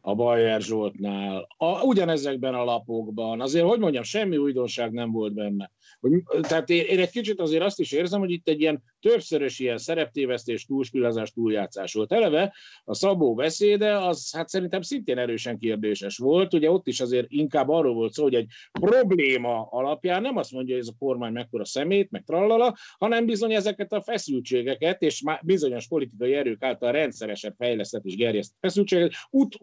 Speaker 4: a Bajer Zsoltnál, a, ugyanezekben a lapokban, azért, hogy mondjam, semmi újdonság nem volt benne. Hogy, tehát én, én egy kicsit azért azt is érzem, hogy itt egy ilyen többszörös ilyen szereptévesztés, túlspillazás, túljátszás volt. Eleve a Szabó beszéde, az hát szerintem szintén erősen kérdéses volt. Ugye ott is azért inkább arról volt szó, hogy egy probléma alapján nem azt mondja, hogy ez a kormány mekkora szemét, meg trallala, hanem bizony ezeket a feszültségeket, és már bizonyos politikai erők által rendszeresen fejlesztett és gerjeszt feszültségeket, ut,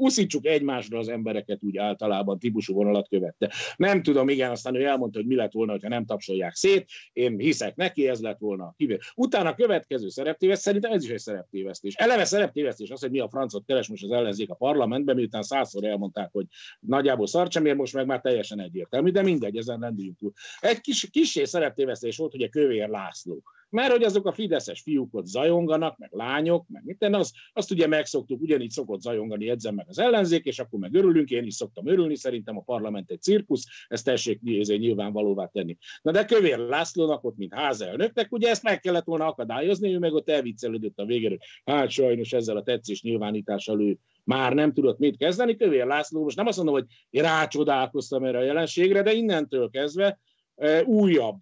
Speaker 4: uszítsuk egymásra az embereket úgy általában típusú vonalat követte. Nem tudom, igen, aztán ő elmondta, hogy mi lett volna, ha nem tapsolják szét. Én hiszek neki, ez lett volna a Utána a következő szereptévesztés, szerintem ez is egy szereptévesztés. Eleve szereptévesztés az, hogy mi a francot keres most az ellenzék a parlamentben, miután százszor elmondták, hogy nagyjából szarcsemér, most meg már teljesen egyértelmű, de mindegy, ezen rendüljünk túl. Egy kis, kisé szereptévesztés volt, hogy a Kövér László mert hogy azok a fideszes fiúk ott zajonganak, meg lányok, meg mit az, azt ugye megszoktuk, ugyanígy szokott zajongani, edzem meg az ellenzék, és akkor meg örülünk, én is szoktam örülni, szerintem a parlament egy cirkusz, ezt tessék nyilvánvalóvá tenni. Na de Kövér Lászlónak ott, mint házelnöknek, ugye ezt meg kellett volna akadályozni, ő meg ott elviccelődött a végére, hát sajnos ezzel a tetszés nyilvánítással ő már nem tudott mit kezdeni. Kövér László, most nem azt mondom, hogy rácsodálkoztam erre a jelenségre, de innentől kezdve újabb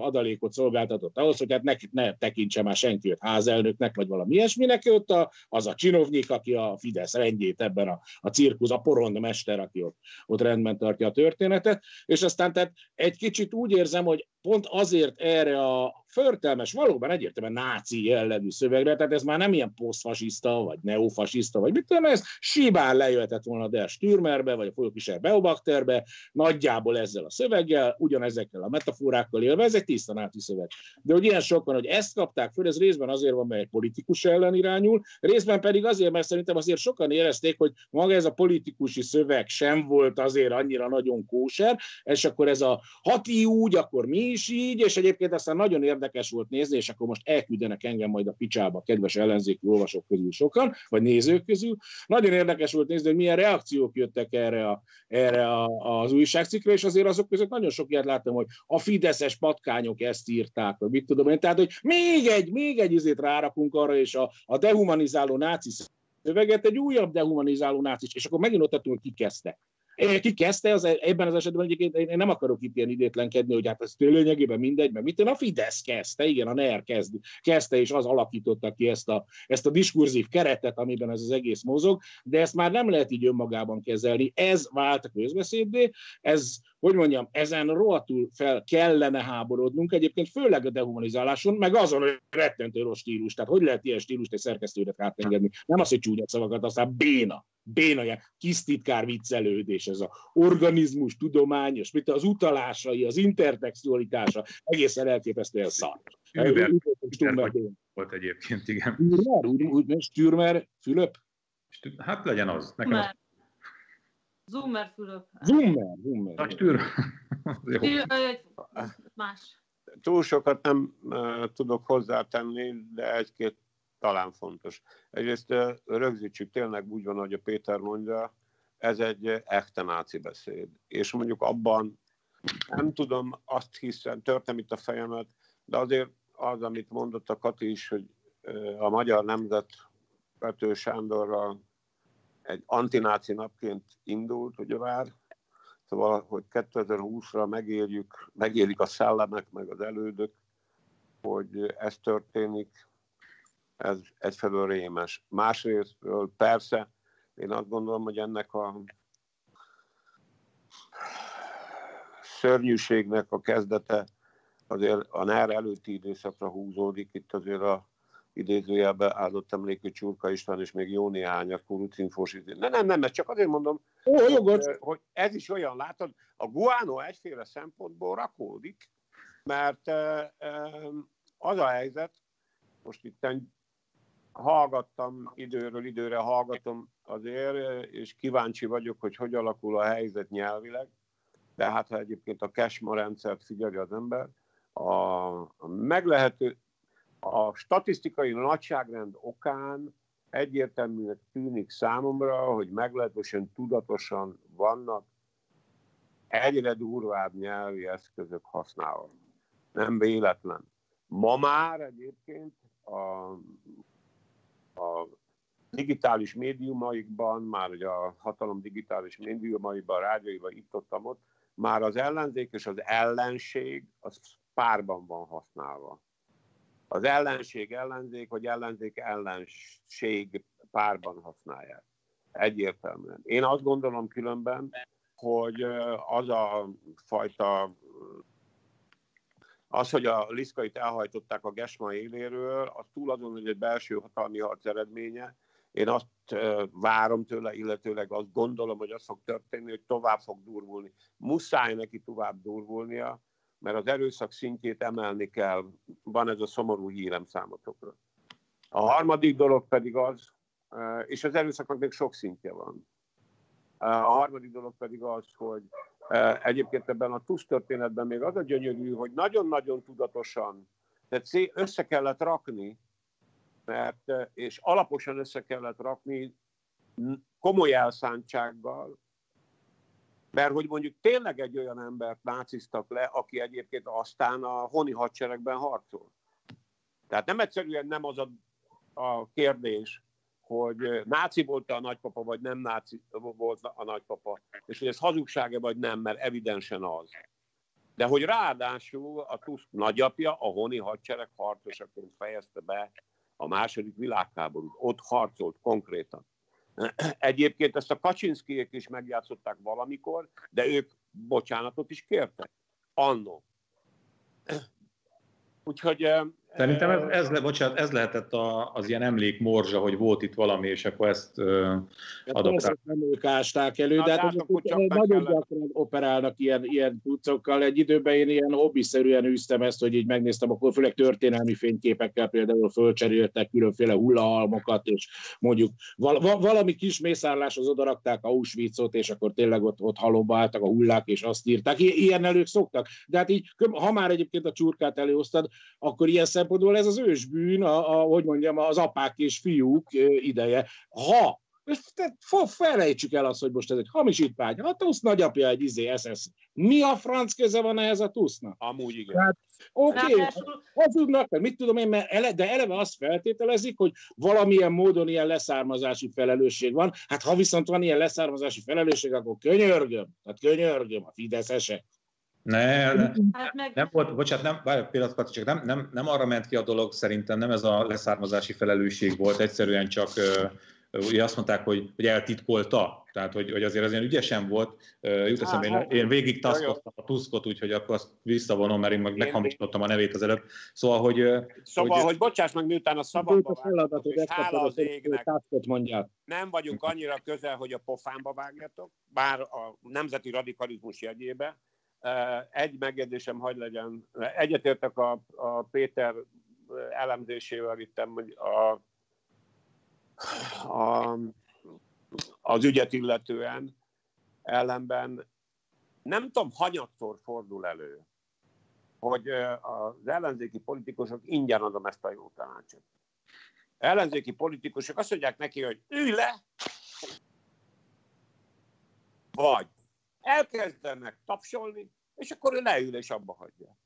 Speaker 4: adalékot szolgáltatott ahhoz, hogy hát ne, ne tekintse már senki őt házelnöknek, vagy valami ilyesminek, ott a, az a csinovnyik, aki a Fidesz rendjét ebben a, a cirkusz, a porond mester, aki ott, ott rendben tartja a történetet, és aztán tehát egy kicsit úgy érzem, hogy pont azért erre a förtelmes, valóban egyértelműen náci jellegű szövegre, tehát ez már nem ilyen posztfasiszta, vagy neofasiszta, vagy mit tudom, ez simán lejöhetett volna Der Stürmerbe, vagy a Folyókiser Beobakterbe, nagyjából ezzel a szöveggel, ugyanezekkel a metaforákkal élve, ez egy tiszta náci szöveg. De hogy ilyen sokan, hogy ezt kapták föl, ez részben azért van, mert egy politikus ellen irányul, részben pedig azért, mert szerintem azért sokan érezték, hogy maga ez a politikusi szöveg sem volt azért annyira nagyon kóser, és akkor ez a hati úgy, akkor mi is így, és egyébként aztán nagyon érdekes volt nézni, és akkor most elküldenek engem majd a picsába, kedves ellenzéki olvasók közül sokan, vagy nézők közül. Nagyon érdekes volt nézni, hogy milyen reakciók jöttek erre, a, erre a, az újságcikkre, és azért azok között nagyon sok ilyet láttam, hogy a fideszes patkányok ezt írták, vagy mit tudom én. Tehát, hogy még egy, még egy izét rárakunk arra, és a, a dehumanizáló náci szöveget egy újabb dehumanizáló náci, és akkor megint ott hogy ki kezdte. Ki kezdte, az, ebben az esetben egyébként én nem akarok itt ilyen idétlenkedni, hogy hát ez lényegében mindegy, mert mit a Fidesz kezdte, igen, a NER kezd, kezdte, és az alakította ki ezt a, ezt a diskurzív keretet, amiben ez az egész mozog, de ezt már nem lehet így önmagában kezelni. Ez vált a közbeszédé, ez hogy mondjam, ezen rohadtul fel kellene háborodnunk, egyébként főleg a dehumanizáláson, meg azon, hogy rettentő rossz stílus. Tehát hogy lehet ilyen stílust egy szerkesztőnek átengedni? Nem az, hogy csúnya szavakat, aztán béna bénaja, kis titkár viccelődés, ez a organizmus tudományos, mit az utalásai, az intertextualitása, egészen elképesztően szar.
Speaker 1: Stürmer volt egyébként, igen.
Speaker 4: Stürmer, úgy, úgy, Stürmer, Fülöp?
Speaker 1: Hát legyen az. Nekem az...
Speaker 2: Zoomer Fülöp.
Speaker 4: Zoomer, Zoomer.
Speaker 1: A Stürmer. [LAUGHS]
Speaker 2: Más.
Speaker 3: Túl sokat nem uh, tudok hozzátenni, de egy-két talán fontos. Egyrészt rögzítsük, tényleg úgy van, hogy a Péter mondja, ez egy echte náci beszéd. És mondjuk abban nem tudom, azt hiszem, törtem itt a fejemet, de azért az, amit mondott a Kati is, hogy a magyar nemzet Pető Sándorral egy antináci napként indult, ugye vár, szóval, hogy 2020-ra megérjük, megélik a szellemek, meg az elődök, hogy ez történik, ez egyfelől rémes. Másrésztről persze, én azt gondolom, hogy ennek a szörnyűségnek a kezdete azért a NER előtti időszakra húzódik, itt azért a idézőjelben áldott emlékű Csurka István, és még jó néhány a kurucinfós idő. Nem, nem, nem, ezt csak azért mondom,
Speaker 4: Ó,
Speaker 3: hogy, hogy ez is olyan, látod, a guano egyféle szempontból rakódik, mert az a helyzet, most itt hallgattam, időről időre hallgatom azért, és kíváncsi vagyok, hogy hogy alakul a helyzet nyelvileg, de hát ha egyébként a Cashma rendszert figyeli az ember, a meglehető, a statisztikai nagyságrend okán egyértelműnek tűnik számomra, hogy meglehetősen tudatosan vannak egyre durvább nyelvi eszközök használva. Nem véletlen. Ma már egyébként a, a digitális médiumaikban, már ugye a hatalom digitális médiumaiban, rádióiban itt ott, ott, már az ellenzék és az ellenség az párban van használva. Az ellenség ellenzék, vagy ellenzék ellenség párban használják. Egyértelműen. Én azt gondolom különben, hogy az a fajta az, hogy a Liszkait elhajtották a Gesma éléről, az túl azon, hogy egy belső hatalmi harc eredménye. Én azt várom tőle, illetőleg azt gondolom, hogy az fog történni, hogy tovább fog durvulni. Muszáj neki tovább durvulnia, mert az erőszak szintjét emelni kell. Van ez a szomorú hírem számotokra. A harmadik dolog pedig az, és az erőszaknak még sok szintje van. A harmadik dolog pedig az, hogy egyébként ebben a TUSZ történetben még az a gyönyörű, hogy nagyon-nagyon tudatosan, tehát össze kellett rakni, mert, és alaposan össze kellett rakni komoly elszántsággal, mert hogy mondjuk tényleg egy olyan embert náciztak le, aki egyébként aztán a honi hadseregben harcol. Tehát nem egyszerűen nem az a, a kérdés, hogy náci volt a nagypapa, vagy nem náci volt a nagypapa, és hogy ez hazugsága, vagy nem, mert evidensen az. De hogy ráadásul a Tusk nagyapja a honi hadsereg harcosaként fejezte be a második világháborút. Ott harcolt konkrétan. Egyébként ezt a Kaczynszkijék is megjátszották valamikor, de ők bocsánatot is kértek. Annó. Úgyhogy
Speaker 1: Szerintem ez, ez, le, bocsánat, ez lehetett a, az ilyen emlékmorzsa, hogy volt itt valami, és akkor ezt uh,
Speaker 4: adaptálták. Nem ők ásták elő, de hát nagyon gyakran operálnak ilyen, ilyen tucokkal. Egy időben én ilyen hobbiszerűen űztem ezt, hogy így megnéztem, akkor főleg történelmi fényképekkel például fölcseréltek különféle hullahalmokat, és mondjuk val- val- valami kis mészárláshoz odarakták Auschwitzot, és akkor tényleg ott, ott halomba álltak a hullák, és azt írták. I- ilyen elők szoktak. De hát így, ha már egyébként a csurkát előhoztad, akkor ilyen szem szempontból ez az ősbűn, a, a, hogy mondjam, az apák és fiúk ideje. Ha tehát felejtsük el azt, hogy most ez egy hamisítvány. A TUSZ nagyapja egy izé SS. Mi a franc köze van ehhez a TUSZ-nak?
Speaker 3: Amúgy igen. Tehát,
Speaker 4: oké, okay, hazudnak, mit tudom én, mert ele, de eleve azt feltételezik, hogy valamilyen módon ilyen leszármazási felelősség van. Hát ha viszont van ilyen leszármazási felelősség, akkor könyörgöm, tehát könyörgöm a Fideszesek.
Speaker 1: Ne, ne, hát meg... nem volt, bocsánat, nem, várj, pillanat, csak nem, nem, nem arra ment ki a dolog, szerintem nem ez a leszármazási felelősség volt, egyszerűen csak ugye azt mondták, hogy, hogy eltitkolta, tehát hogy, hogy azért az ilyen ügyesen volt. Jut eszembe, én, hát, én végig taszkodtam a tuszkot, úgyhogy akkor azt visszavonom, mert én meg meghamisítottam a nevét az előbb. Szóval, hogy...
Speaker 3: Szóval, hogy, hogy bocsáss meg, miután a szabadba vágjatok, és hála az égnek, nem vagyunk annyira közel, hogy a pofámba vágjatok, bár a nemzeti radikalizmus jegyébe, egy megjegyzésem hagy legyen. Egyetértek a, a Péter elemzésével itt, hogy a, a, az ügyet illetően ellenben nem tudom, hanyatszor fordul elő, hogy az ellenzéki politikusok ingyen adom ezt a jó tanácsot. Ellenzéki politikusok azt mondják neki, hogy ülj le, vagy elkezdenek tapsolni, és akkor ő leül és abba hagyja.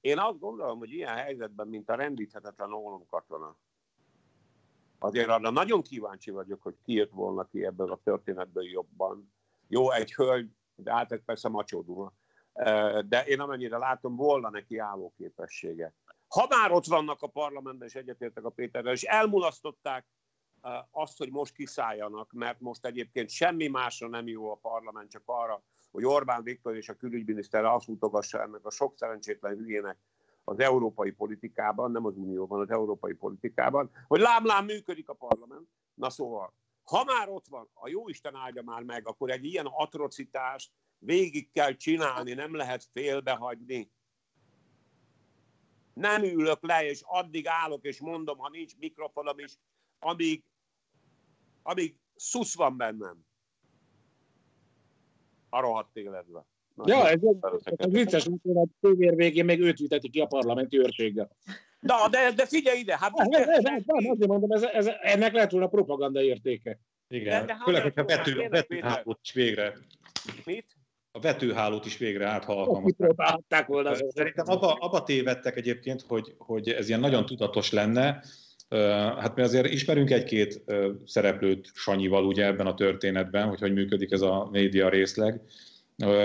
Speaker 3: Én azt gondolom, hogy ilyen helyzetben, mint a rendíthetetlen katona, azért arra nagyon kíváncsi vagyok, hogy ki jött volna ki ebből a történetből jobban. Jó, egy hölgy, de hát ez persze macsóduma. De én amennyire látom, volna neki álló képessége. Ha már ott vannak a parlamentben, és egyetértek a Péterrel, és elmulasztották azt, hogy most kiszálljanak, mert most egyébként semmi másra nem jó a parlament, csak arra, hogy Orbán Viktor és a külügyminiszter azt mutogassa ennek a sok szerencsétlen hülyének az európai politikában, nem az unióban, az európai politikában, hogy lámlám működik a parlament. Na szóval, ha már ott van, a jó Isten áldja már meg, akkor egy ilyen atrocitást végig kell csinálni, nem lehet félbehagyni. Nem ülök le, és addig állok, és mondom, ha nincs mikrofonom is, amíg, amíg szusz van bennem a rohadt életben.
Speaker 4: ja, ez, ez, ez vicces, hogy a tévér végén még őt viteti ki a parlamenti őrséggel.
Speaker 3: Na, de, de figyelj ide, hát...
Speaker 4: Nem, nem, nem, nem, azért mondom, ez, ez, ennek lehet volna propaganda értéke.
Speaker 1: Igen, de, de főleg, hogyha vető, a vetőhálót is végre. Mit? A vetőhálót is végre át, ha alkalmazták. volna. Szerintem abba, abba tévedtek egyébként, hogy, hogy ez ilyen nagyon tudatos lenne, Hát mi azért ismerünk egy-két szereplőt Sanyival ugye ebben a történetben, hogy hogy működik ez a média részleg.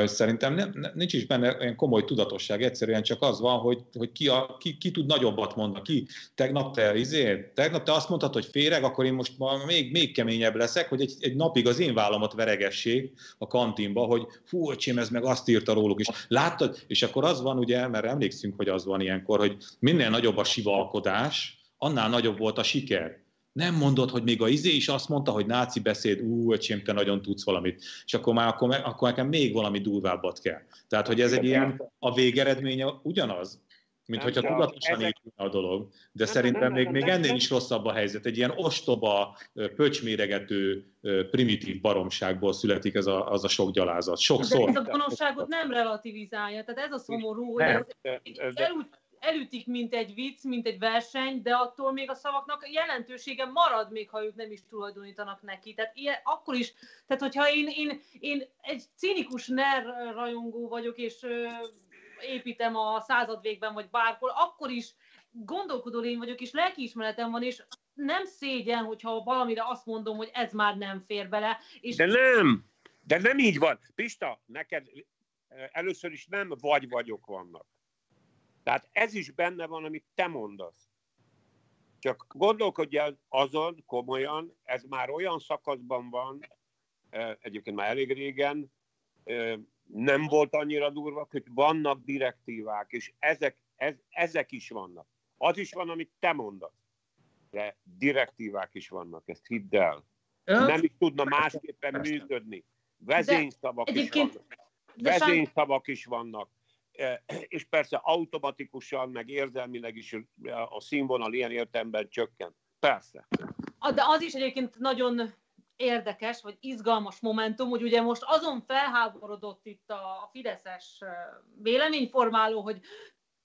Speaker 1: Szerintem nem, nincs is benne olyan komoly tudatosság, egyszerűen csak az van, hogy, hogy ki, a, ki, ki tud nagyobbat mondani. Ki, tegnap te, izé, tegnap te azt mondtad, hogy féreg, akkor én most még, még keményebb leszek, hogy egy, egy napig az én vállamat veregessék a kantinba, hogy fú, öcsém, ez meg azt írta róluk is. Láttad? És akkor az van ugye, mert emlékszünk, hogy az van ilyenkor, hogy minél nagyobb a sivalkodás, annál nagyobb volt a siker. Nem mondod, hogy még a izé is azt mondta, hogy náci beszéd, ú, öcsém, te nagyon tudsz valamit, és akkor már akkor, akkor nekem még valami durvábbat kell. Tehát, hogy ez egy ilyen, a végeredménye ugyanaz, mint hogyha tudatosan ezek... épülne a dolog, de nem, szerintem nem, még, nem, még ennél nem. is rosszabb a helyzet. Egy ilyen ostoba, pöcsméregető, primitív baromságból születik ez a, az a sok gyalázat. Sokszor.
Speaker 2: De ez a gonoszságot nem relativizálja, tehát ez a szomorú, hogy ez, ez, elütik, mint egy vicc, mint egy verseny, de attól még a szavaknak jelentősége marad, még ha ők nem is tulajdonítanak neki. Tehát ilyen, akkor is, tehát hogyha én, én, én egy cínikus ner rajongó vagyok, és ö, építem a század végben, vagy bárhol, akkor is gondolkodó lény vagyok, és lelkiismeretem van, és nem szégyen, hogyha valamire azt mondom, hogy ez már nem fér bele. És...
Speaker 3: De nem! De nem így van. Pista, neked először is nem vagy vagyok vannak. Tehát ez is benne van, amit te mondasz. Csak gondolkodj el azon komolyan, ez már olyan szakaszban van, egyébként már elég régen, nem volt annyira durva, hogy vannak direktívák, és ezek, ez, ezek is vannak. Az is van, amit te mondasz, de direktívák is vannak, ezt hidd el. Nem is tudna másképpen működni. Vezényszavak is vannak. Vezényszavak is vannak [CLEARS THROAT] és persze automatikusan, meg érzelmileg is a színvonal ilyen értelemben csökken. Persze.
Speaker 2: De az is egyébként nagyon érdekes, vagy izgalmas momentum, hogy ugye most azon felháborodott itt a Fideszes véleményformáló, hogy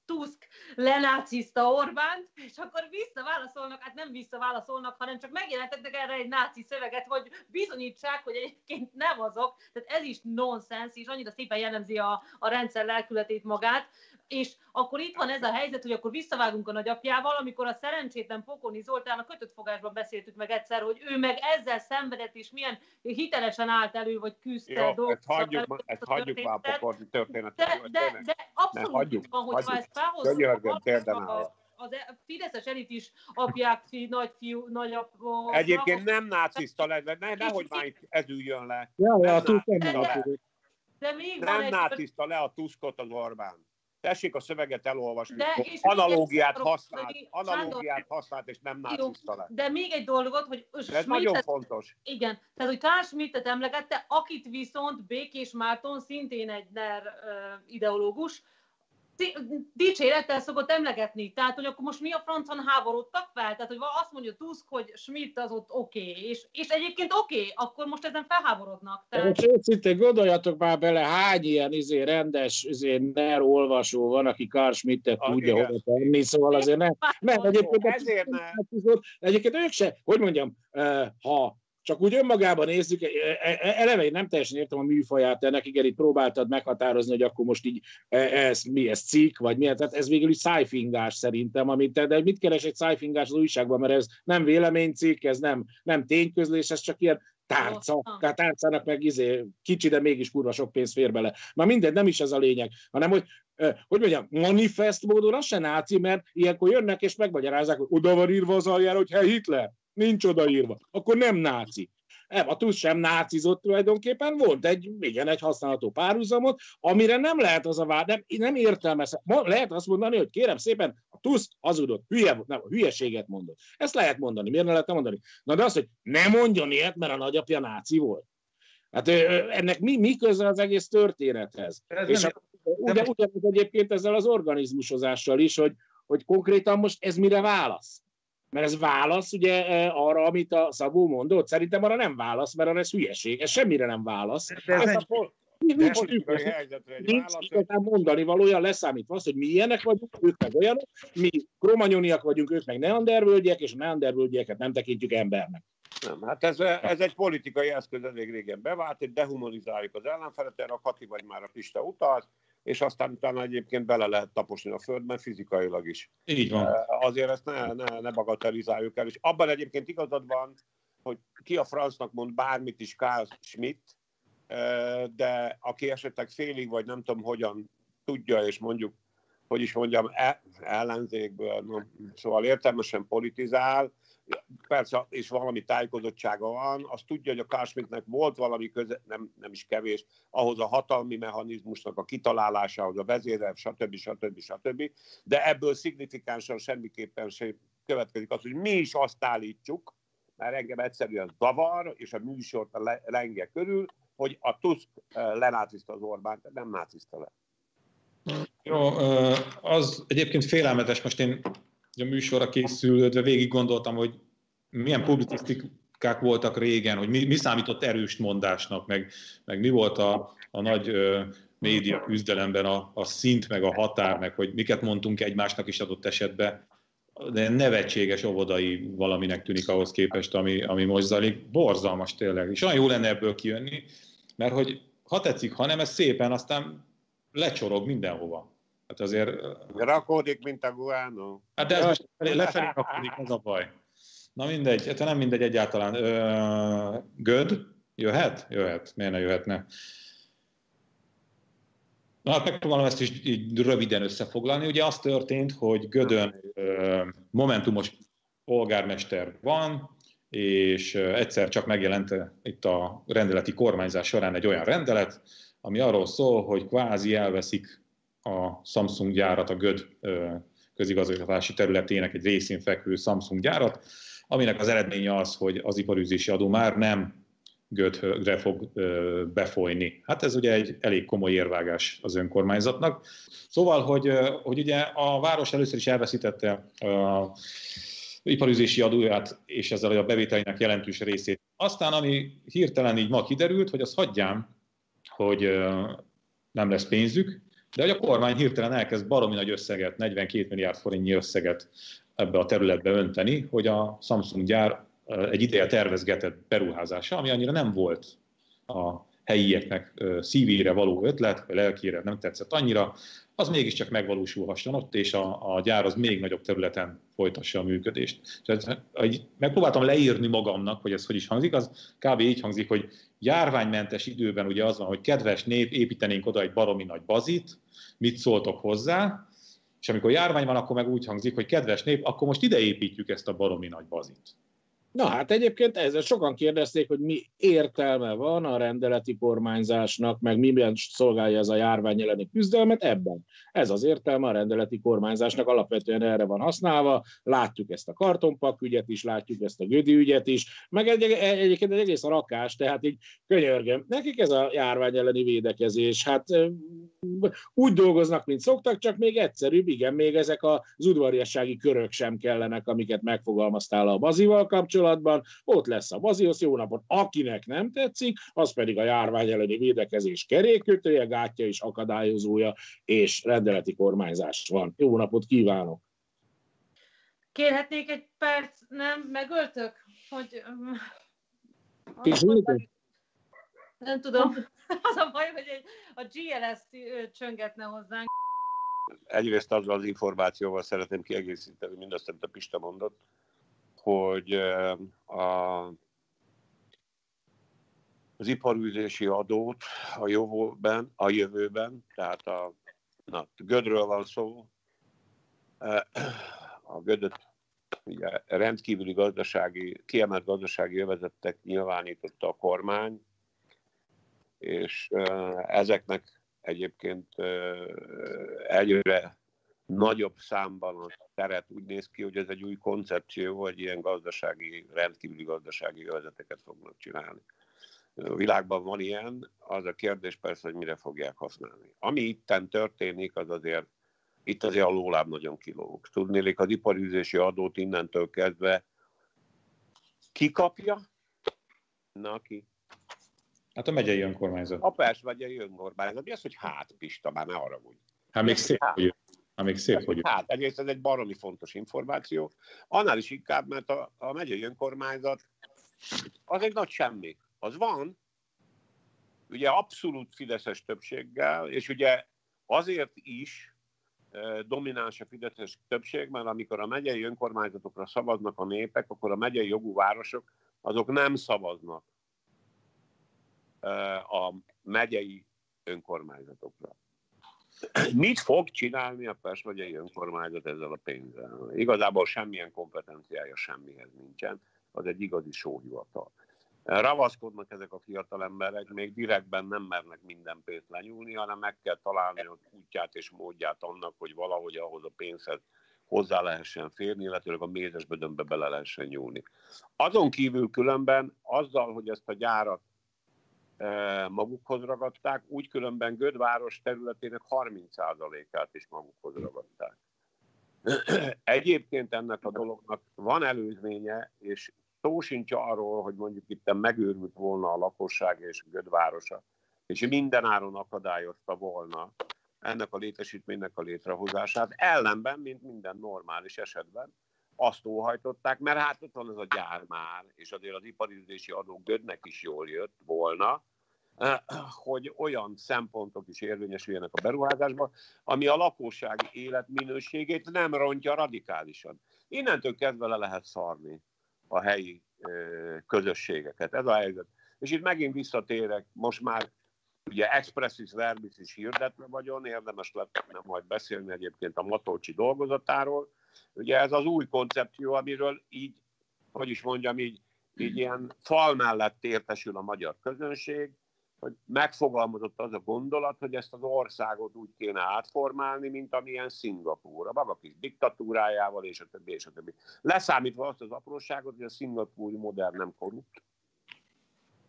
Speaker 2: Tusk lenáciszta Orbánt, és akkor visszaválaszolnak, hát nem visszaválaszolnak, hanem csak megjelentettek erre egy náci szöveget, hogy bizonyítsák, hogy egyébként nem azok. Tehát ez is nonsens, és annyira szépen jellemzi a, a rendszer lelkületét magát, és akkor itt van ez a helyzet, hogy akkor visszavágunk a nagyapjával, amikor a szerencsétlen Pokoni Zoltán a kötött fogásban beszéltük meg egyszer, hogy ő meg ezzel szenvedett, és milyen hitelesen állt elő, vagy küzdte
Speaker 3: Jó, ezt hagyjuk, ezt hagyjuk már a Pokoni történetet.
Speaker 2: De, de, de abszolút hagyjuk, van, hogyha ezt felhozzuk, az e- Fideszes elit is apják, fi, nagyfiú, nagyapó.
Speaker 3: Egyébként nem nácista lett, ne, nehogy már itt ez üljön le.
Speaker 4: Ja,
Speaker 3: nem,
Speaker 4: ja,
Speaker 3: nácista le. De még nem van nácista le a Tuskot az Orbán. Tessék a szöveget elolvasni. De, és analógiát használt, analógiát használt, és nem nácista le.
Speaker 2: De még egy dolgot, hogy
Speaker 3: ez nagyon fontos.
Speaker 2: Igen, tehát hogy Carl Schmittet emlegette, akit viszont Békés Márton, szintén egy NER ideológus, dicsérettel szokott emlegetni. Tehát, hogy akkor most mi a francon háborodtak fel? Tehát, hogy azt mondja Tusk, hogy Schmidt az ott oké, okay. és, és egyébként oké, okay, akkor most ezen felháborodnak. Tehát...
Speaker 4: Most őszintén gondoljatok már bele, hány ilyen izé, rendes izé, NER olvasó van, aki Carl Schmittet ah, tudja hova tenni, szóval azért nem. Nem, egyébként,
Speaker 3: ezért nem.
Speaker 4: Egyébként ők se, hogy mondjam, ha csak úgy önmagában nézzük, e, e, e, eleve én nem teljesen értem a műfaját ennek, igen, itt próbáltad meghatározni, hogy akkor most így ez, mi ez cikk, vagy milyen, tehát ez végül is szájfingás szerintem, amit te, de mit keres egy szájfingás az újságban, mert ez nem véleménycikk, ez nem, nem tényközlés, ez csak ilyen tárca, tehát tárcának meg izé, kicsi, de mégis kurva sok pénz fér bele. Már mindegy, nem is ez a lényeg, hanem hogy hogy mondjam, manifest módon az se náci, mert ilyenkor jönnek és megmagyarázzák, hogy oda van írva az aljára, hogy hey Hitler, nincs odaírva, akkor nem náci. a TUSZ sem nácizott tulajdonképpen, volt egy, igen, egy használható párhuzamot, amire nem lehet az a vád, nem, nem értelmez. Lehet azt mondani, hogy kérem szépen, a TUSZ hazudott, hülye, nem, hülyeséget mondott. Ezt lehet mondani, miért ne lehet mondani? Na de az, hogy ne mondjon ilyet, mert a nagyapja náci volt. Hát ennek mi, mi köze az egész történethez? Ez És a, ugye, ugyanúgy egyébként ezzel az organizmusozással is, hogy, hogy konkrétan most ez mire válasz? Mert ez válasz ugye e, arra, amit a Szabó mondott. Szerintem arra nem válasz, mert arra ez hülyeség. Ez semmire nem válasz. De ez
Speaker 3: ez a,
Speaker 4: nincs igazán mondani valója, leszámítva az, hogy mi ilyenek vagyunk, ők meg olyanok, mi kromanyoniak vagyunk, ők meg neandervölgyek, és a neandervölgyeket nem tekintjük embernek.
Speaker 3: Nem, hát ez, ez egy politikai eszköz elég régen bevált, hogy dehumanizáljuk az ellenfelet, erre a Kati vagy már a Pista utalt, és aztán utána egyébként bele lehet taposni a földbe fizikailag is.
Speaker 1: Így van.
Speaker 3: Azért ezt ne, ne, ne bagatelizáljuk el, és abban egyébként igazad van, hogy ki a francnak mond bármit is Karl Schmidt, de aki esetleg félig, vagy nem tudom hogyan tudja, és mondjuk, hogy is mondjam, e, ellenzékből, no, szóval értelmesen politizál, persze, és valami tájékozottsága van, azt tudja, hogy a Kásmitnek volt valami köze, nem, nem is kevés, ahhoz a hatalmi mechanizmusnak a kitalálásához, a vezérel, stb. stb. stb. De ebből szignifikánsan semmiképpen sem következik az, hogy mi is azt állítjuk, mert engem egyszerűen zavar, és a műsort a lenge körül, hogy a Tusk lenáciszta az Orbán, nem náciszta le.
Speaker 1: Jó, az egyébként félelmetes, most én a műsorra készülődve végig gondoltam, hogy milyen publicisztikák voltak régen, hogy mi, mi számított erős mondásnak, meg, meg mi volt a, a nagy ö, média küzdelemben a, a szint, meg a határ, meg hogy miket mondtunk egymásnak is adott esetben de nevetséges óvodai valaminek tűnik ahhoz képest, ami, ami most zajlik. Borzalmas tényleg. És olyan jó lenne ebből kijönni, mert hogy ha tetszik, ha nem, ez szépen aztán lecsorog mindenhova. Hát azért...
Speaker 3: Rakódik, mint a guano.
Speaker 1: Hát de ez most lefelé rakódik, az a baj. Na mindegy, hát nem mindegy egyáltalán. Ö, göd? Jöhet? Jöhet. Miért ne jöhetne? Na hát megpróbálom ezt is így röviden összefoglalni. Ugye az történt, hogy Gödön momentumos polgármester van, és egyszer csak megjelent itt a rendeleti kormányzás során egy olyan rendelet, ami arról szól, hogy kvázi elveszik a Samsung gyárat, a Göd közigazgatási területének egy részén fekvő Samsung gyárat, aminek az eredménye az, hogy az iparűzési adó már nem gödre fog befolyni. Hát ez ugye egy elég komoly érvágás az önkormányzatnak. Szóval, hogy, hogy ugye a város először is elveszítette a iparüzési adóját, és ezzel a bevételének jelentős részét. Aztán, ami hirtelen így ma kiderült, hogy az hagyjám, hogy nem lesz pénzük, de hogy a kormány hirtelen elkezd baromi nagy összeget, 42 milliárd forintnyi összeget ebbe a területbe önteni, hogy a Samsung gyár egy ideje tervezgetett beruházása, ami annyira nem volt a helyieknek szívére való ötlet, vagy lelkére nem tetszett annyira, az mégiscsak megvalósulhasson ott, és a, a gyár az még nagyobb területen folytassa a működést. Tehát, megpróbáltam leírni magamnak, hogy ez hogy is hangzik, az kb. így hangzik, hogy járványmentes időben ugye az van, hogy kedves nép, építenénk oda egy baromi nagy bazit, mit szóltok hozzá, és amikor járvány van, akkor meg úgy hangzik, hogy kedves nép, akkor most ide építjük ezt a baromi nagy bazit.
Speaker 4: Na hát egyébként ezzel sokan kérdezték, hogy mi értelme van a rendeleti kormányzásnak, meg miben szolgálja ez a járvány elleni küzdelmet ebben. Ez az értelme a rendeleti kormányzásnak, alapvetően erre van használva. Látjuk ezt a kartonpak ügyet is, látjuk ezt a gödi ügyet is, meg egy, egyébként egy egész a rakás, tehát így könyörgöm. Nekik ez a járvány elleni védekezés, hát úgy dolgoznak, mint szoktak, csak még egyszerűbb, igen, még ezek az udvariassági körök sem kellenek, amiket megfogalmaztál a bazival kapcsolatban, kapcsolatban, ott lesz a Baziosz, jó napot, akinek nem tetszik, az pedig a járvány elleni védekezés kerékkötője, gátja és akadályozója, és rendeleti kormányzás van. Jó napot kívánok!
Speaker 2: Kérhetnék egy perc, nem? Megöltök? Hogy...
Speaker 4: És
Speaker 2: nem tudom. [LAUGHS] Az a baj, hogy egy, a GLS csöngetne hozzánk.
Speaker 3: Egyrészt azzal az információval szeretném kiegészíteni mindazt, amit a Pista mondott, hogy a, az iparűzési adót a jövőben, a jövőben tehát a, na, Gödről van szó, a Gödöt ugye, rendkívüli gazdasági, kiemelt gazdasági jövezettek nyilvánította a kormány, és ezeknek egyébként egyre nagyobb számban a teret úgy néz ki, hogy ez egy új koncepció, hogy ilyen gazdasági, rendkívüli gazdasági jövezeteket fognak csinálni. A világban van ilyen, az a kérdés persze, hogy mire fogják használni. Ami itten történik, az azért, itt azért a lóláb nagyon kilóg. Tudnélik, az iparűzési adót innentől kezdve kikapja? Na, ki?
Speaker 1: Hát a megyei önkormányzat.
Speaker 3: A Pest megyei önkormányzat. Mi az, hogy hát, Pista, már ne haragudj.
Speaker 1: Hát még szép, hát. hogy Még szép, hogy...
Speaker 3: Hát egyrészt ez egy baromi fontos információ. Annál is inkább, mert a, a megyei önkormányzat az egy nagy semmi. Az van, ugye abszolút fideszes többséggel, és ugye azért is e, domináns a fideszes többség, mert amikor a megyei önkormányzatokra szavaznak a népek, akkor a megyei jogú városok azok nem szavaznak e, a megyei önkormányzatokra. Mit fog csinálni a Pest megyei önkormányzat ezzel a pénzzel? Igazából semmilyen kompetenciája semmihez nincsen, az egy igazi sóhivatal. Ravaszkodnak ezek a fiatal emberek, még direktben nem mernek minden pénzt lenyúlni, hanem meg kell találni az útját és módját annak, hogy valahogy ahhoz a pénzhez hozzá lehessen férni, illetőleg a mézes bödönbe bele lehessen nyúlni. Azon kívül különben azzal, hogy ezt a gyárat magukhoz ragadták, úgy különben Gödváros területének 30%-át is magukhoz ragadták. [CLEARS THROAT] Egyébként ennek a dolognak van előzménye, és szó sincs arról, hogy mondjuk itt megőrült volna a lakosság és Gödvárosa, és mindenáron akadályozta volna ennek a létesítménynek a létrehozását. Ellenben, mint minden normális esetben, azt óhajtották, mert hát ott van ez a gyár már, és azért az iparizési adó Gödnek is jól jött volna, [CLEARS THROAT] hogy olyan szempontok is érvényesüljenek a beruházásban, ami a lakosság életminőségét nem rontja radikálisan. Innentől kezdve le lehet szarni a helyi közösségeket. Ez a helyzet. És itt megint visszatérek, most már ugye expressis verbis is hirdetve vagyon, érdemes lett nem majd beszélni egyébként a Matolcsi dolgozatáról. Ugye ez az új koncepció, amiről így, hogy is mondjam, így, így ilyen fal mellett értesül a magyar közönség, hogy megfogalmazott az a gondolat, hogy ezt az országot úgy kéne átformálni, mint amilyen Szingapúr, a maga kis diktatúrájával, és a többi, és a többi. Leszámítva azt az apróságot, hogy a szingapúri modern nem korrupt,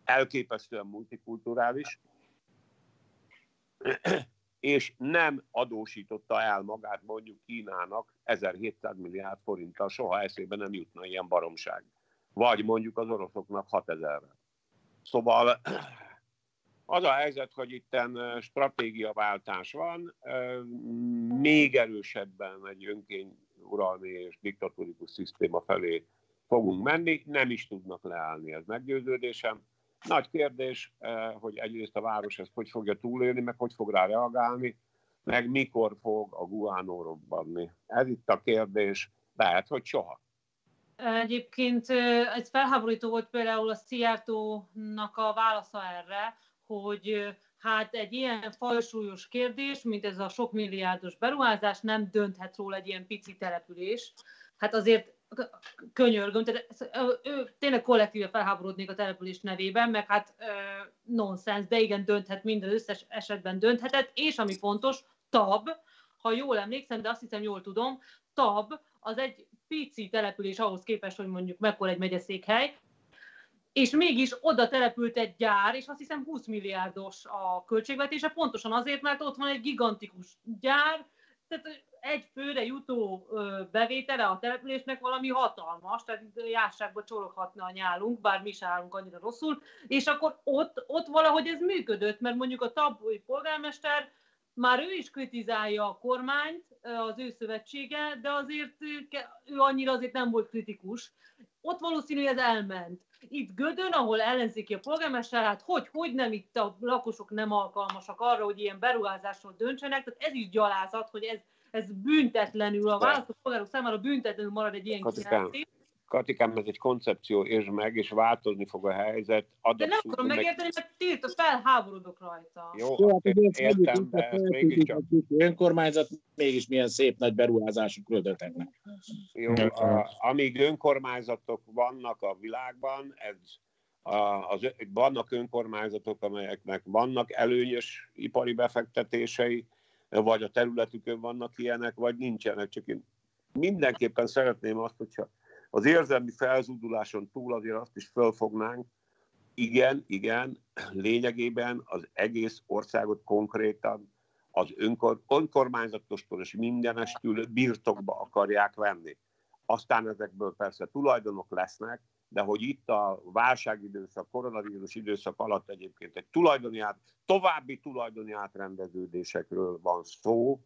Speaker 3: elképesztően multikulturális, és nem adósította el magát mondjuk Kínának 1700 milliárd forinttal, soha eszébe nem jutna ilyen baromság. Vagy mondjuk az oroszoknak 6000-re. Szóval [CLEARS THROAT] az a helyzet, hogy itt stratégiaváltás van, még erősebben egy önkény uralmi és diktatórikus szisztéma felé fogunk menni, nem is tudnak leállni, ez meggyőződésem. Nagy kérdés, hogy egyrészt a város ezt hogy fogja túlélni, meg hogy fog rá reagálni, meg mikor fog a guánó robbanni. Ez itt a kérdés, lehet, hogy soha.
Speaker 2: Egyébként ez felháborító volt például a Szijjártónak a válasza erre, hogy hát egy ilyen fajsúlyos kérdés, mint ez a sok milliárdos beruházás, nem dönthet róla egy ilyen pici település. Hát azért könyörgöm, tehát ő tényleg kollektíve felháborodnék a település nevében, meg hát nonsens, de igen, dönthet, minden összes esetben dönthetett, és ami fontos, TAB, ha jól emlékszem, de azt hiszem jól tudom, TAB az egy pici település ahhoz képest, hogy mondjuk mekkora egy megyeszékhely, és mégis oda települt egy gyár, és azt hiszem 20 milliárdos a költségvetése, pontosan azért, mert ott van egy gigantikus gyár, tehát egy főre jutó bevétele a településnek valami hatalmas, tehát járságba csoroghatna a nyálunk, bár mi sem állunk annyira rosszul, és akkor ott, ott valahogy ez működött, mert mondjuk a tabói polgármester már ő is kritizálja a kormányt, az ő szövetsége, de azért ő annyira azért nem volt kritikus. Ott valószínű, hogy ez elment. Itt Gödön, ahol ellenzéki a polgármester, hát hogy, hogy nem itt a lakosok nem alkalmasak arra, hogy ilyen beruházásról döntsenek, tehát ez is gyalázat, hogy ez, ez büntetlenül, a választópolgárok számára büntetlenül marad egy ilyen kijelentés.
Speaker 3: Katikám, ez egy koncepció, és meg, és változni fog a helyzet.
Speaker 2: De nem akarom meg... megérteni, mert tilt, felháborodok rajta.
Speaker 3: Jó, Jó hát értem, de ez mégiscsak.
Speaker 4: Önkormányzat mégis milyen szép nagy beruházások döntenek.
Speaker 3: Jó, a, amíg önkormányzatok vannak a világban, ez a, az, vannak önkormányzatok, amelyeknek vannak előnyös ipari befektetései, vagy a területükön vannak ilyenek, vagy nincsenek. Csak én mindenképpen szeretném azt, hogyha az érzelmi felzúduláson túl azért azt is fölfognánk, igen, igen, lényegében az egész országot konkrétan az önkor, önkormányzatostól és mindenestül birtokba akarják venni. Aztán ezekből persze tulajdonok lesznek, de hogy itt a válságidőszak, koronavírus időszak alatt egyébként egy tulajdoni át, további tulajdoni átrendeződésekről van szó,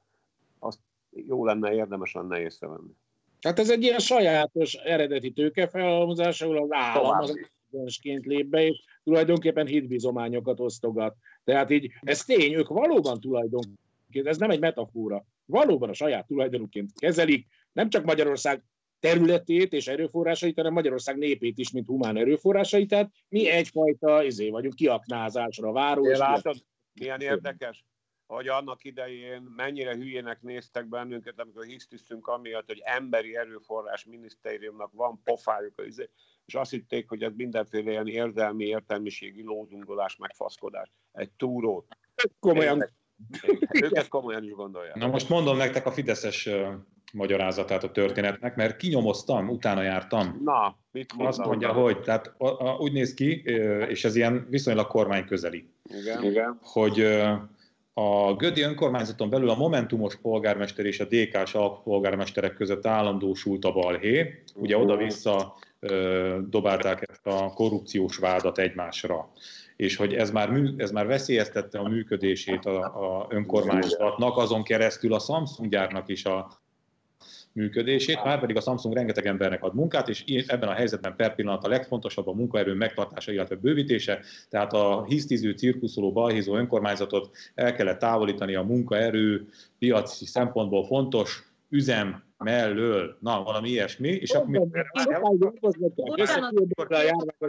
Speaker 3: azt jó lenne, érdemes lenne észrevenni.
Speaker 4: Hát ez egy ilyen sajátos eredeti tőkefelhalmozás, ahol az állam az egyensként lép be, és tulajdonképpen hitbizományokat osztogat. Tehát így, ez tény, ők valóban tulajdonként, ez nem egy metafora, valóban a saját tulajdonukként kezelik, nem csak Magyarország területét és erőforrásait, hanem Magyarország népét is, mint humán erőforrásait. Tehát mi egyfajta izé vagyunk, kiaknázásra váró.
Speaker 3: Látod, milyen érdekes, hogy annak idején mennyire hülyének néztek bennünket, amikor hisztisztünk amiatt, hogy emberi erőforrás minisztériumnak van pofájuk, izé, és azt hitték, hogy ez mindenféle ilyen érzelmi, értelmiségi lózungolás, meg faszkodás. Egy túrót.
Speaker 4: Komolyan.
Speaker 3: Őket komolyan is gondolják.
Speaker 1: Na most mondom nektek a Fideszes magyarázatát a történetnek, mert kinyomoztam, utána jártam.
Speaker 3: Na, mit mondtam?
Speaker 1: Azt mondja, hogy tehát a, a, úgy néz ki, és ez ilyen viszonylag kormány közeli,
Speaker 3: Igen. Igen.
Speaker 1: hogy a Gödi önkormányzaton belül a Momentumos polgármester és a DK-s alpolgármesterek között állandósult a balhé. Ugye oda-vissza dobálták ezt a korrupciós vádat egymásra és hogy ez már, mű, ez már veszélyeztette a működését a, a önkormányzatnak, azon keresztül a Samsung gyárnak is a működését, már pedig a Samsung rengeteg embernek ad munkát, és ebben a helyzetben per pillanat a legfontosabb a munkaerő megtartása, illetve bővítése, tehát a hisztiző, cirkuszoló, balhízó önkormányzatot el kellett távolítani a munkaerő piaci szempontból fontos üzem mellől, na, valami ilyesmi, és akkor,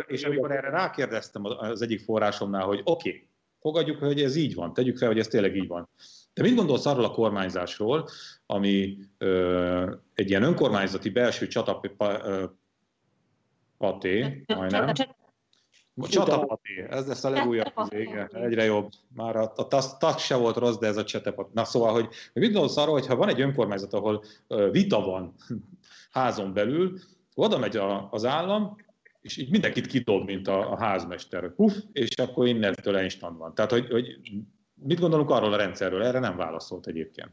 Speaker 1: és amikor erre rákérdeztem az egyik forrásomnál, hogy oké, okay, fogadjuk, hogy ez így van, tegyük fel, hogy ez tényleg így van. De mit gondolsz arról a kormányzásról, ami ö, egy ilyen önkormányzati belső csatapaté, majdnem, Csatapaté, ez lesz a legújabb vége, egyre jobb. Már a, a TASZ se volt rossz, de ez a csatapaté. Na szóval, hogy mit gondolsz arról, hogy ha van egy önkormányzat, ahol vita van [LAUGHS] házon belül, oda megy a, az állam, és így mindenkit kidob, mint a, a házmester. Puff, és akkor innentől instant van. Tehát, hogy, hogy mit gondolunk arról a rendszerről? Erre nem válaszolt egyébként.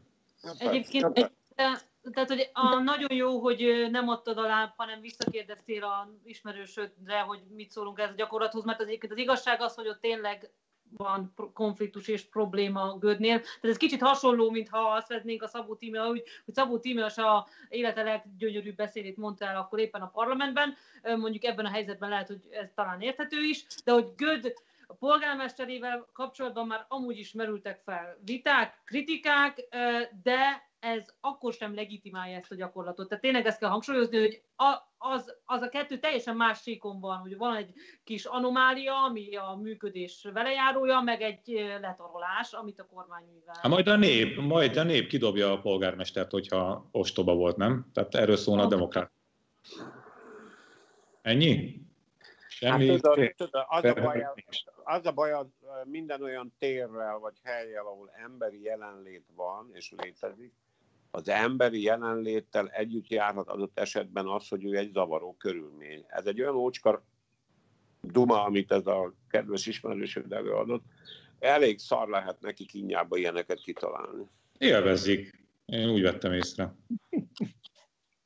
Speaker 2: Egyébként egy, tehát, hogy a, nagyon jó, hogy nem adtad alá, hanem visszakérdeztél a ismerősödre, hogy mit szólunk ez a gyakorlathoz, mert az, az igazság az, hogy ott tényleg van konfliktus és probléma Gödnél. Tehát ez kicsit hasonló, mintha azt veznénk a Szabó Tímea, hogy, hogy Szabó Tímea a élete leggyönyörűbb beszédét mondta el akkor éppen a parlamentben. Mondjuk ebben a helyzetben lehet, hogy ez talán érthető is, de hogy Göd a polgármesterével kapcsolatban már amúgy is merültek fel viták, kritikák, de ez akkor sem legitimálja ezt a gyakorlatot. Tehát tényleg ezt kell hangsúlyozni, hogy a, az, az a kettő teljesen más síkon van, hogy van egy kis anomália, ami a működés velejárója, meg egy letarolás, amit a kormány művel.
Speaker 1: Hát majd a nép, majd a nép kidobja a polgármestert, hogyha ostoba volt, nem? Tehát erről szólna a demokrát. Ennyi?
Speaker 3: Semmi hát, tudod, tudod, az, a baj, az a baj minden olyan térrel vagy helyjel, ahol emberi jelenlét van és létezik, az emberi jelenléttel együtt járhat adott esetben az, hogy ő egy zavaró körülmény. Ez egy olyan ócska duma, amit ez a kedves ismerősöd előadott, elég szar lehet neki kínjába ilyeneket kitalálni.
Speaker 1: Élvezik. Én úgy vettem észre.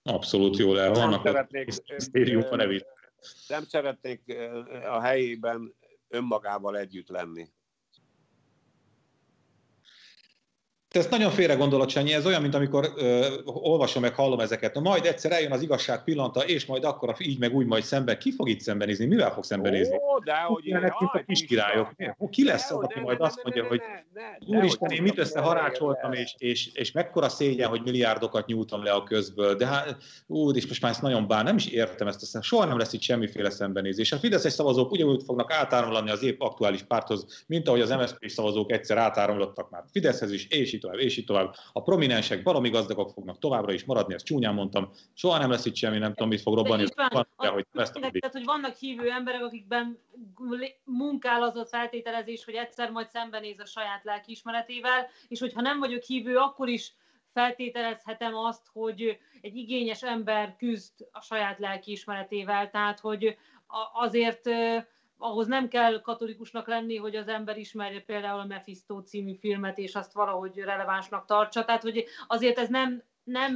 Speaker 1: Abszolút jól el vannak. Szeretnék, a.
Speaker 3: Nem szeretnék a helyében önmagával együtt lenni.
Speaker 1: Te ezt nagyon félre gondolod, Sanyi, ez olyan, mint amikor ö, olvasom meg, hallom ezeket. Na, majd egyszer eljön az igazság pillanata, és majd akkor így meg úgy majd szemben. Ki fog itt szembenézni? Mivel fog szembenézni?
Speaker 3: Ó, de hogy
Speaker 1: én, a kis királyok. Ki lesz az, aki majd azt mondja, hogy úristen, én mit összeharácsoltam, és, és, és mekkora szégyen, hogy milliárdokat nyújtam le a közből. De hát, úr, és most már ezt nagyon bán, nem is értem ezt, soha nem lesz itt semmiféle szembenézés. A Fideszes szavazók ugyanúgy fognak átáramlani az épp aktuális párthoz, mint ahogy az MSZP szavazók egyszer átáramlottak már Fideszhez is, és így tovább, és így tovább. A prominensek, baromi gazdagok fognak továbbra is maradni, ezt csúnyán mondtam. Soha nem lesz itt semmi, nem tudom, mit fog robbanni.
Speaker 2: Van, van, a, hogy tehát, hogy vannak hívő emberek, akikben munkál az a feltételezés, hogy egyszer majd szembenéz a saját lelkiismeretével, és hogyha nem vagyok hívő, akkor is feltételezhetem azt, hogy egy igényes ember küzd a saját lelkiismeretével, tehát hogy azért ahhoz nem kell katolikusnak lenni, hogy az ember ismerje például a Mephisto című filmet, és azt valahogy relevánsnak tartsa. Tehát, hogy azért ez nem, nem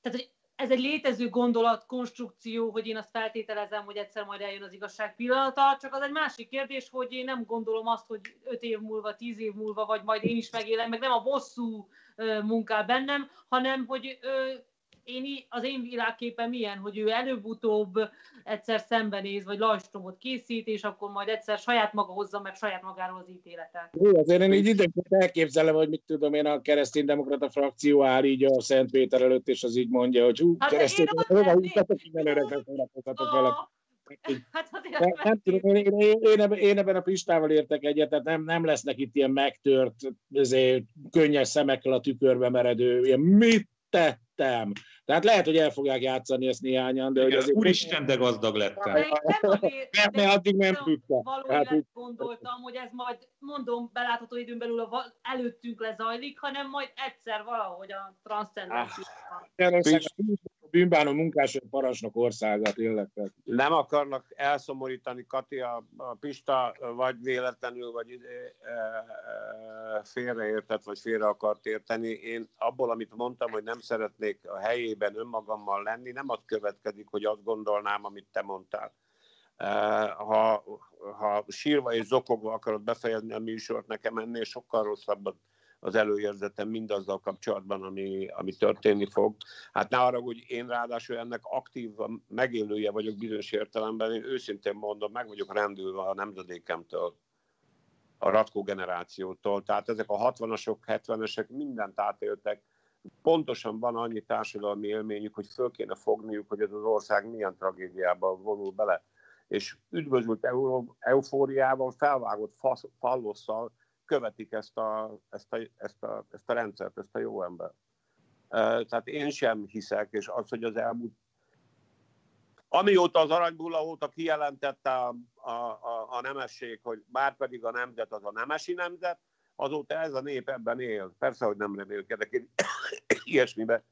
Speaker 2: tehát, hogy ez egy létező gondolat, konstrukció, hogy én azt feltételezem, hogy egyszer majd eljön az igazság pillanata, csak az egy másik kérdés, hogy én nem gondolom azt, hogy öt év múlva, tíz év múlva, vagy majd én is megélem, meg nem a bosszú munkál bennem, hanem hogy én, az én világképen milyen, hogy ő előbb-utóbb egyszer szembenéz, vagy lajstromot készít, és akkor majd egyszer saját maga hozza meg saját magáról az ítéletet.
Speaker 4: Jó, azért én így időnként elképzelem, hogy mit tudom én, a kereszténydemokrata frakció áll így a Szent Péter előtt, és az így mondja, hogy hú, hát keresztény, innen öregre foglalkozhatok vele. Hát nem, nem tudom, én, én, én, én ebben a Pistával értek egyet, tehát nem, nem lesznek itt ilyen megtört, azért, könnyes szemekkel a tükörbe meredő, ilyen mit tettem. Tehát lehet, hogy el fogják játszani ezt néhányan, de...
Speaker 1: Igen, hogy azért úristen, de gazdag lettem.
Speaker 2: Nem, azért, [LAUGHS]
Speaker 4: nem, mert addig nem tudta.
Speaker 2: Hát, gondoltam, hogy ez majd, mondom, belátható időn belül a, előttünk lezajlik, hanem majd egyszer valahogy a transzcendencia.
Speaker 4: Ah, bűnbánó munkások parancsnok országa, tényleg.
Speaker 3: Nem akarnak elszomorítani, Kati, a, Pista vagy véletlenül, vagy e, e, félreértett, vagy félre akart érteni. Én abból, amit mondtam, hogy nem szeretnék a helyében önmagammal lenni, nem az következik, hogy azt gondolnám, amit te mondtál. Ha, ha sírva és zokogva akarod befejezni a műsort, nekem ennél sokkal rosszabbat az előérzetem mindazzal kapcsolatban, ami, ami történni fog. Hát ne arra, hogy én ráadásul ennek aktív megélője vagyok bizonyos értelemben, én őszintén mondom, meg vagyok rendülve a nemzedékemtől, a Ratkó generációtól. Tehát ezek a 60-asok, 70-esek mindent átéltek, pontosan van annyi társadalmi élményük, hogy föl kéne fogniuk, hogy ez az ország milyen tragédiába vonul bele. És üdvözült eufóriával, felvágott fallosszal követik ezt a, ezt, a, ezt, a, ezt a rendszert, ezt a jó ember. Tehát én sem hiszek, és az, hogy az elmúlt Amióta az aranybulla óta kijelentette a, a, a, a nemesség, hogy bár pedig a nemzet az a nemesi nemzet, azóta ez a nép ebben él. Persze, hogy nem remélkedek én [COUGHS] ilyesmibe.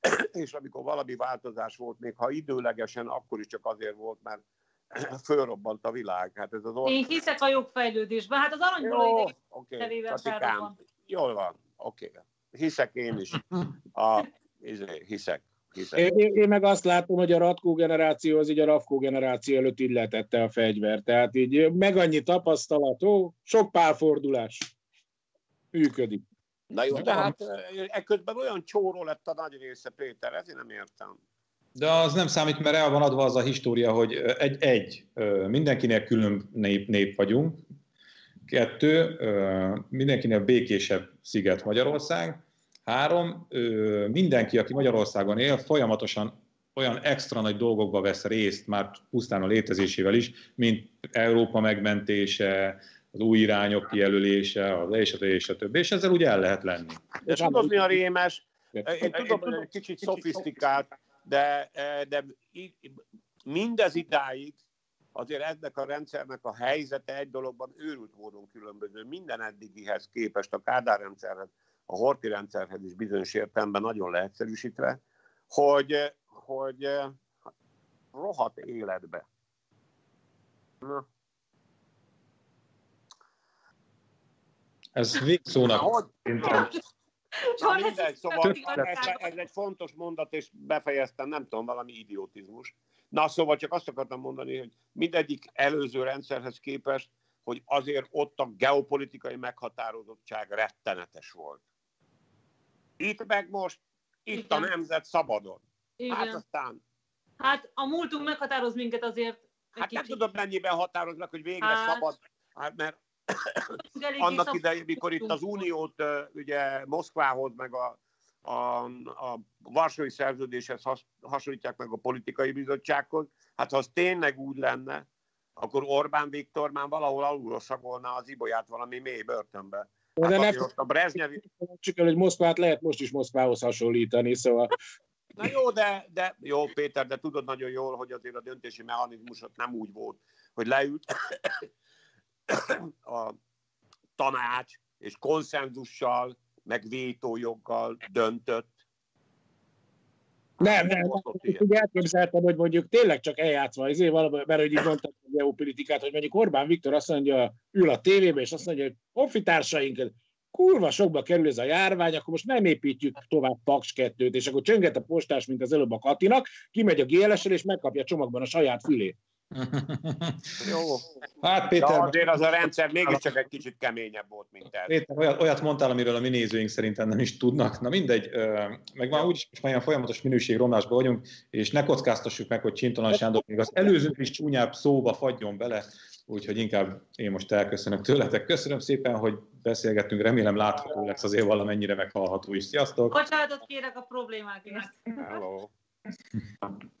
Speaker 3: [COUGHS] És amikor valami változás volt, még ha időlegesen, akkor is csak azért volt, mert [CLEARS THROAT] fölrobbant a világ. Hát ez az
Speaker 2: or... Én hiszek a jogfejlődésben. Hát az aranyból
Speaker 3: okay. Jól van, oké. Okay. Hiszek én is. A, izé, hiszek. hiszek.
Speaker 4: Én, én, meg azt látom, hogy a Ratkó generáció az így a Rafkó generáció előtt illetette a fegyvert. Tehát így meg annyi tapasztalat, ó, sok pálfordulás. Működik.
Speaker 3: Na jó, de hát ekközben olyan csóró lett a nagy része, Péter, ezért nem értem.
Speaker 1: De az nem számít, mert el van adva az a história, hogy egy, egy mindenkinek külön nép, nép vagyunk, kettő, mindenkinek békésebb sziget Magyarország, három, mindenki, aki Magyarországon él, folyamatosan olyan extra nagy dolgokba vesz részt, már pusztán a létezésével is, mint Európa megmentése, az új irányok kijelölése, az és a, és a többi, és ezzel ugye el lehet lenni.
Speaker 3: És tudod, mi a rémes? Én tudom, hogy egy kicsit szofisztikált, de, e, de mindez idáig azért ennek a rendszernek a helyzete egy dologban őrült módon különböző. Minden eddigihez képest a Kádár rendszerhez, a Horti rendszerhez is bizonyos értelemben nagyon leegyszerűsítve, hogy, hogy e, rohadt életbe. Na.
Speaker 1: Ez végszónak.
Speaker 3: Na, mindegy, szóval ez, ez egy fontos mondat, és befejeztem, nem tudom, valami idiotizmus. Na, szóval csak azt akartam mondani, hogy mindegyik előző rendszerhez képest, hogy azért ott a geopolitikai meghatározottság rettenetes volt. Itt meg most, itt Igen. a nemzet szabadon. Igen. Hát aztán...
Speaker 2: Hát a múltunk meghatároz minket azért.
Speaker 3: Hát nem tudom, mennyiben határoznak, hogy végre hát... szabad. Hát mert annak idején, mikor itt az Uniót ugye Moszkvához, meg a, a, a Varsói Szerződéshez has, hasonlítják meg a politikai bizottsághoz, hát ha az tényleg úgy lenne, akkor Orbán Viktor már valahol alulról szagolná az ibolyát valami mély börtönbe. Hát de nem, a Brezsnyevi...
Speaker 4: Csak hogy Moszkvát lehet most is Moszkvához hasonlítani, szóval...
Speaker 3: Na jó, de, de jó, Péter, de tudod nagyon jól, hogy azért a döntési mechanizmus nem úgy volt, hogy leült a tanács és konszenzussal, meg vétójoggal döntött.
Speaker 4: Nem, nem, úgy elképzeltem, hogy mondjuk tényleg csak eljátszva, azért valami, mert hogy így mondtam a geopolitikát, hogy mondjuk Orbán Viktor azt mondja, ül a tévébe, és azt mondja, hogy honfitársaink, kurva sokba kerül ez a járvány, akkor most nem építjük tovább Paks 2-t, és akkor csönget a postás, mint az előbb a Katinak, kimegy a GLS-el, és megkapja csomagban a saját fülét.
Speaker 3: Jó. Hát Péter... De azért az a rendszer mégiscsak egy kicsit keményebb volt, mint ez.
Speaker 1: Péter, olyat, olyat mondtál, amiről a mi nézőink szerintem nem is tudnak. Na mindegy, meg már úgyis most már ilyen folyamatos minőségromlásban vagyunk, és ne kockáztassuk meg, hogy Csintalan Sándor még az előző is csúnyább szóba fagyjon bele, úgyhogy inkább én most elköszönök tőletek. Köszönöm szépen, hogy beszélgettünk, remélem látható lesz azért valamennyire meghallható is. Sziasztok!
Speaker 2: Bocsánatot kérek a problémákért.
Speaker 3: Hello. [LAUGHS]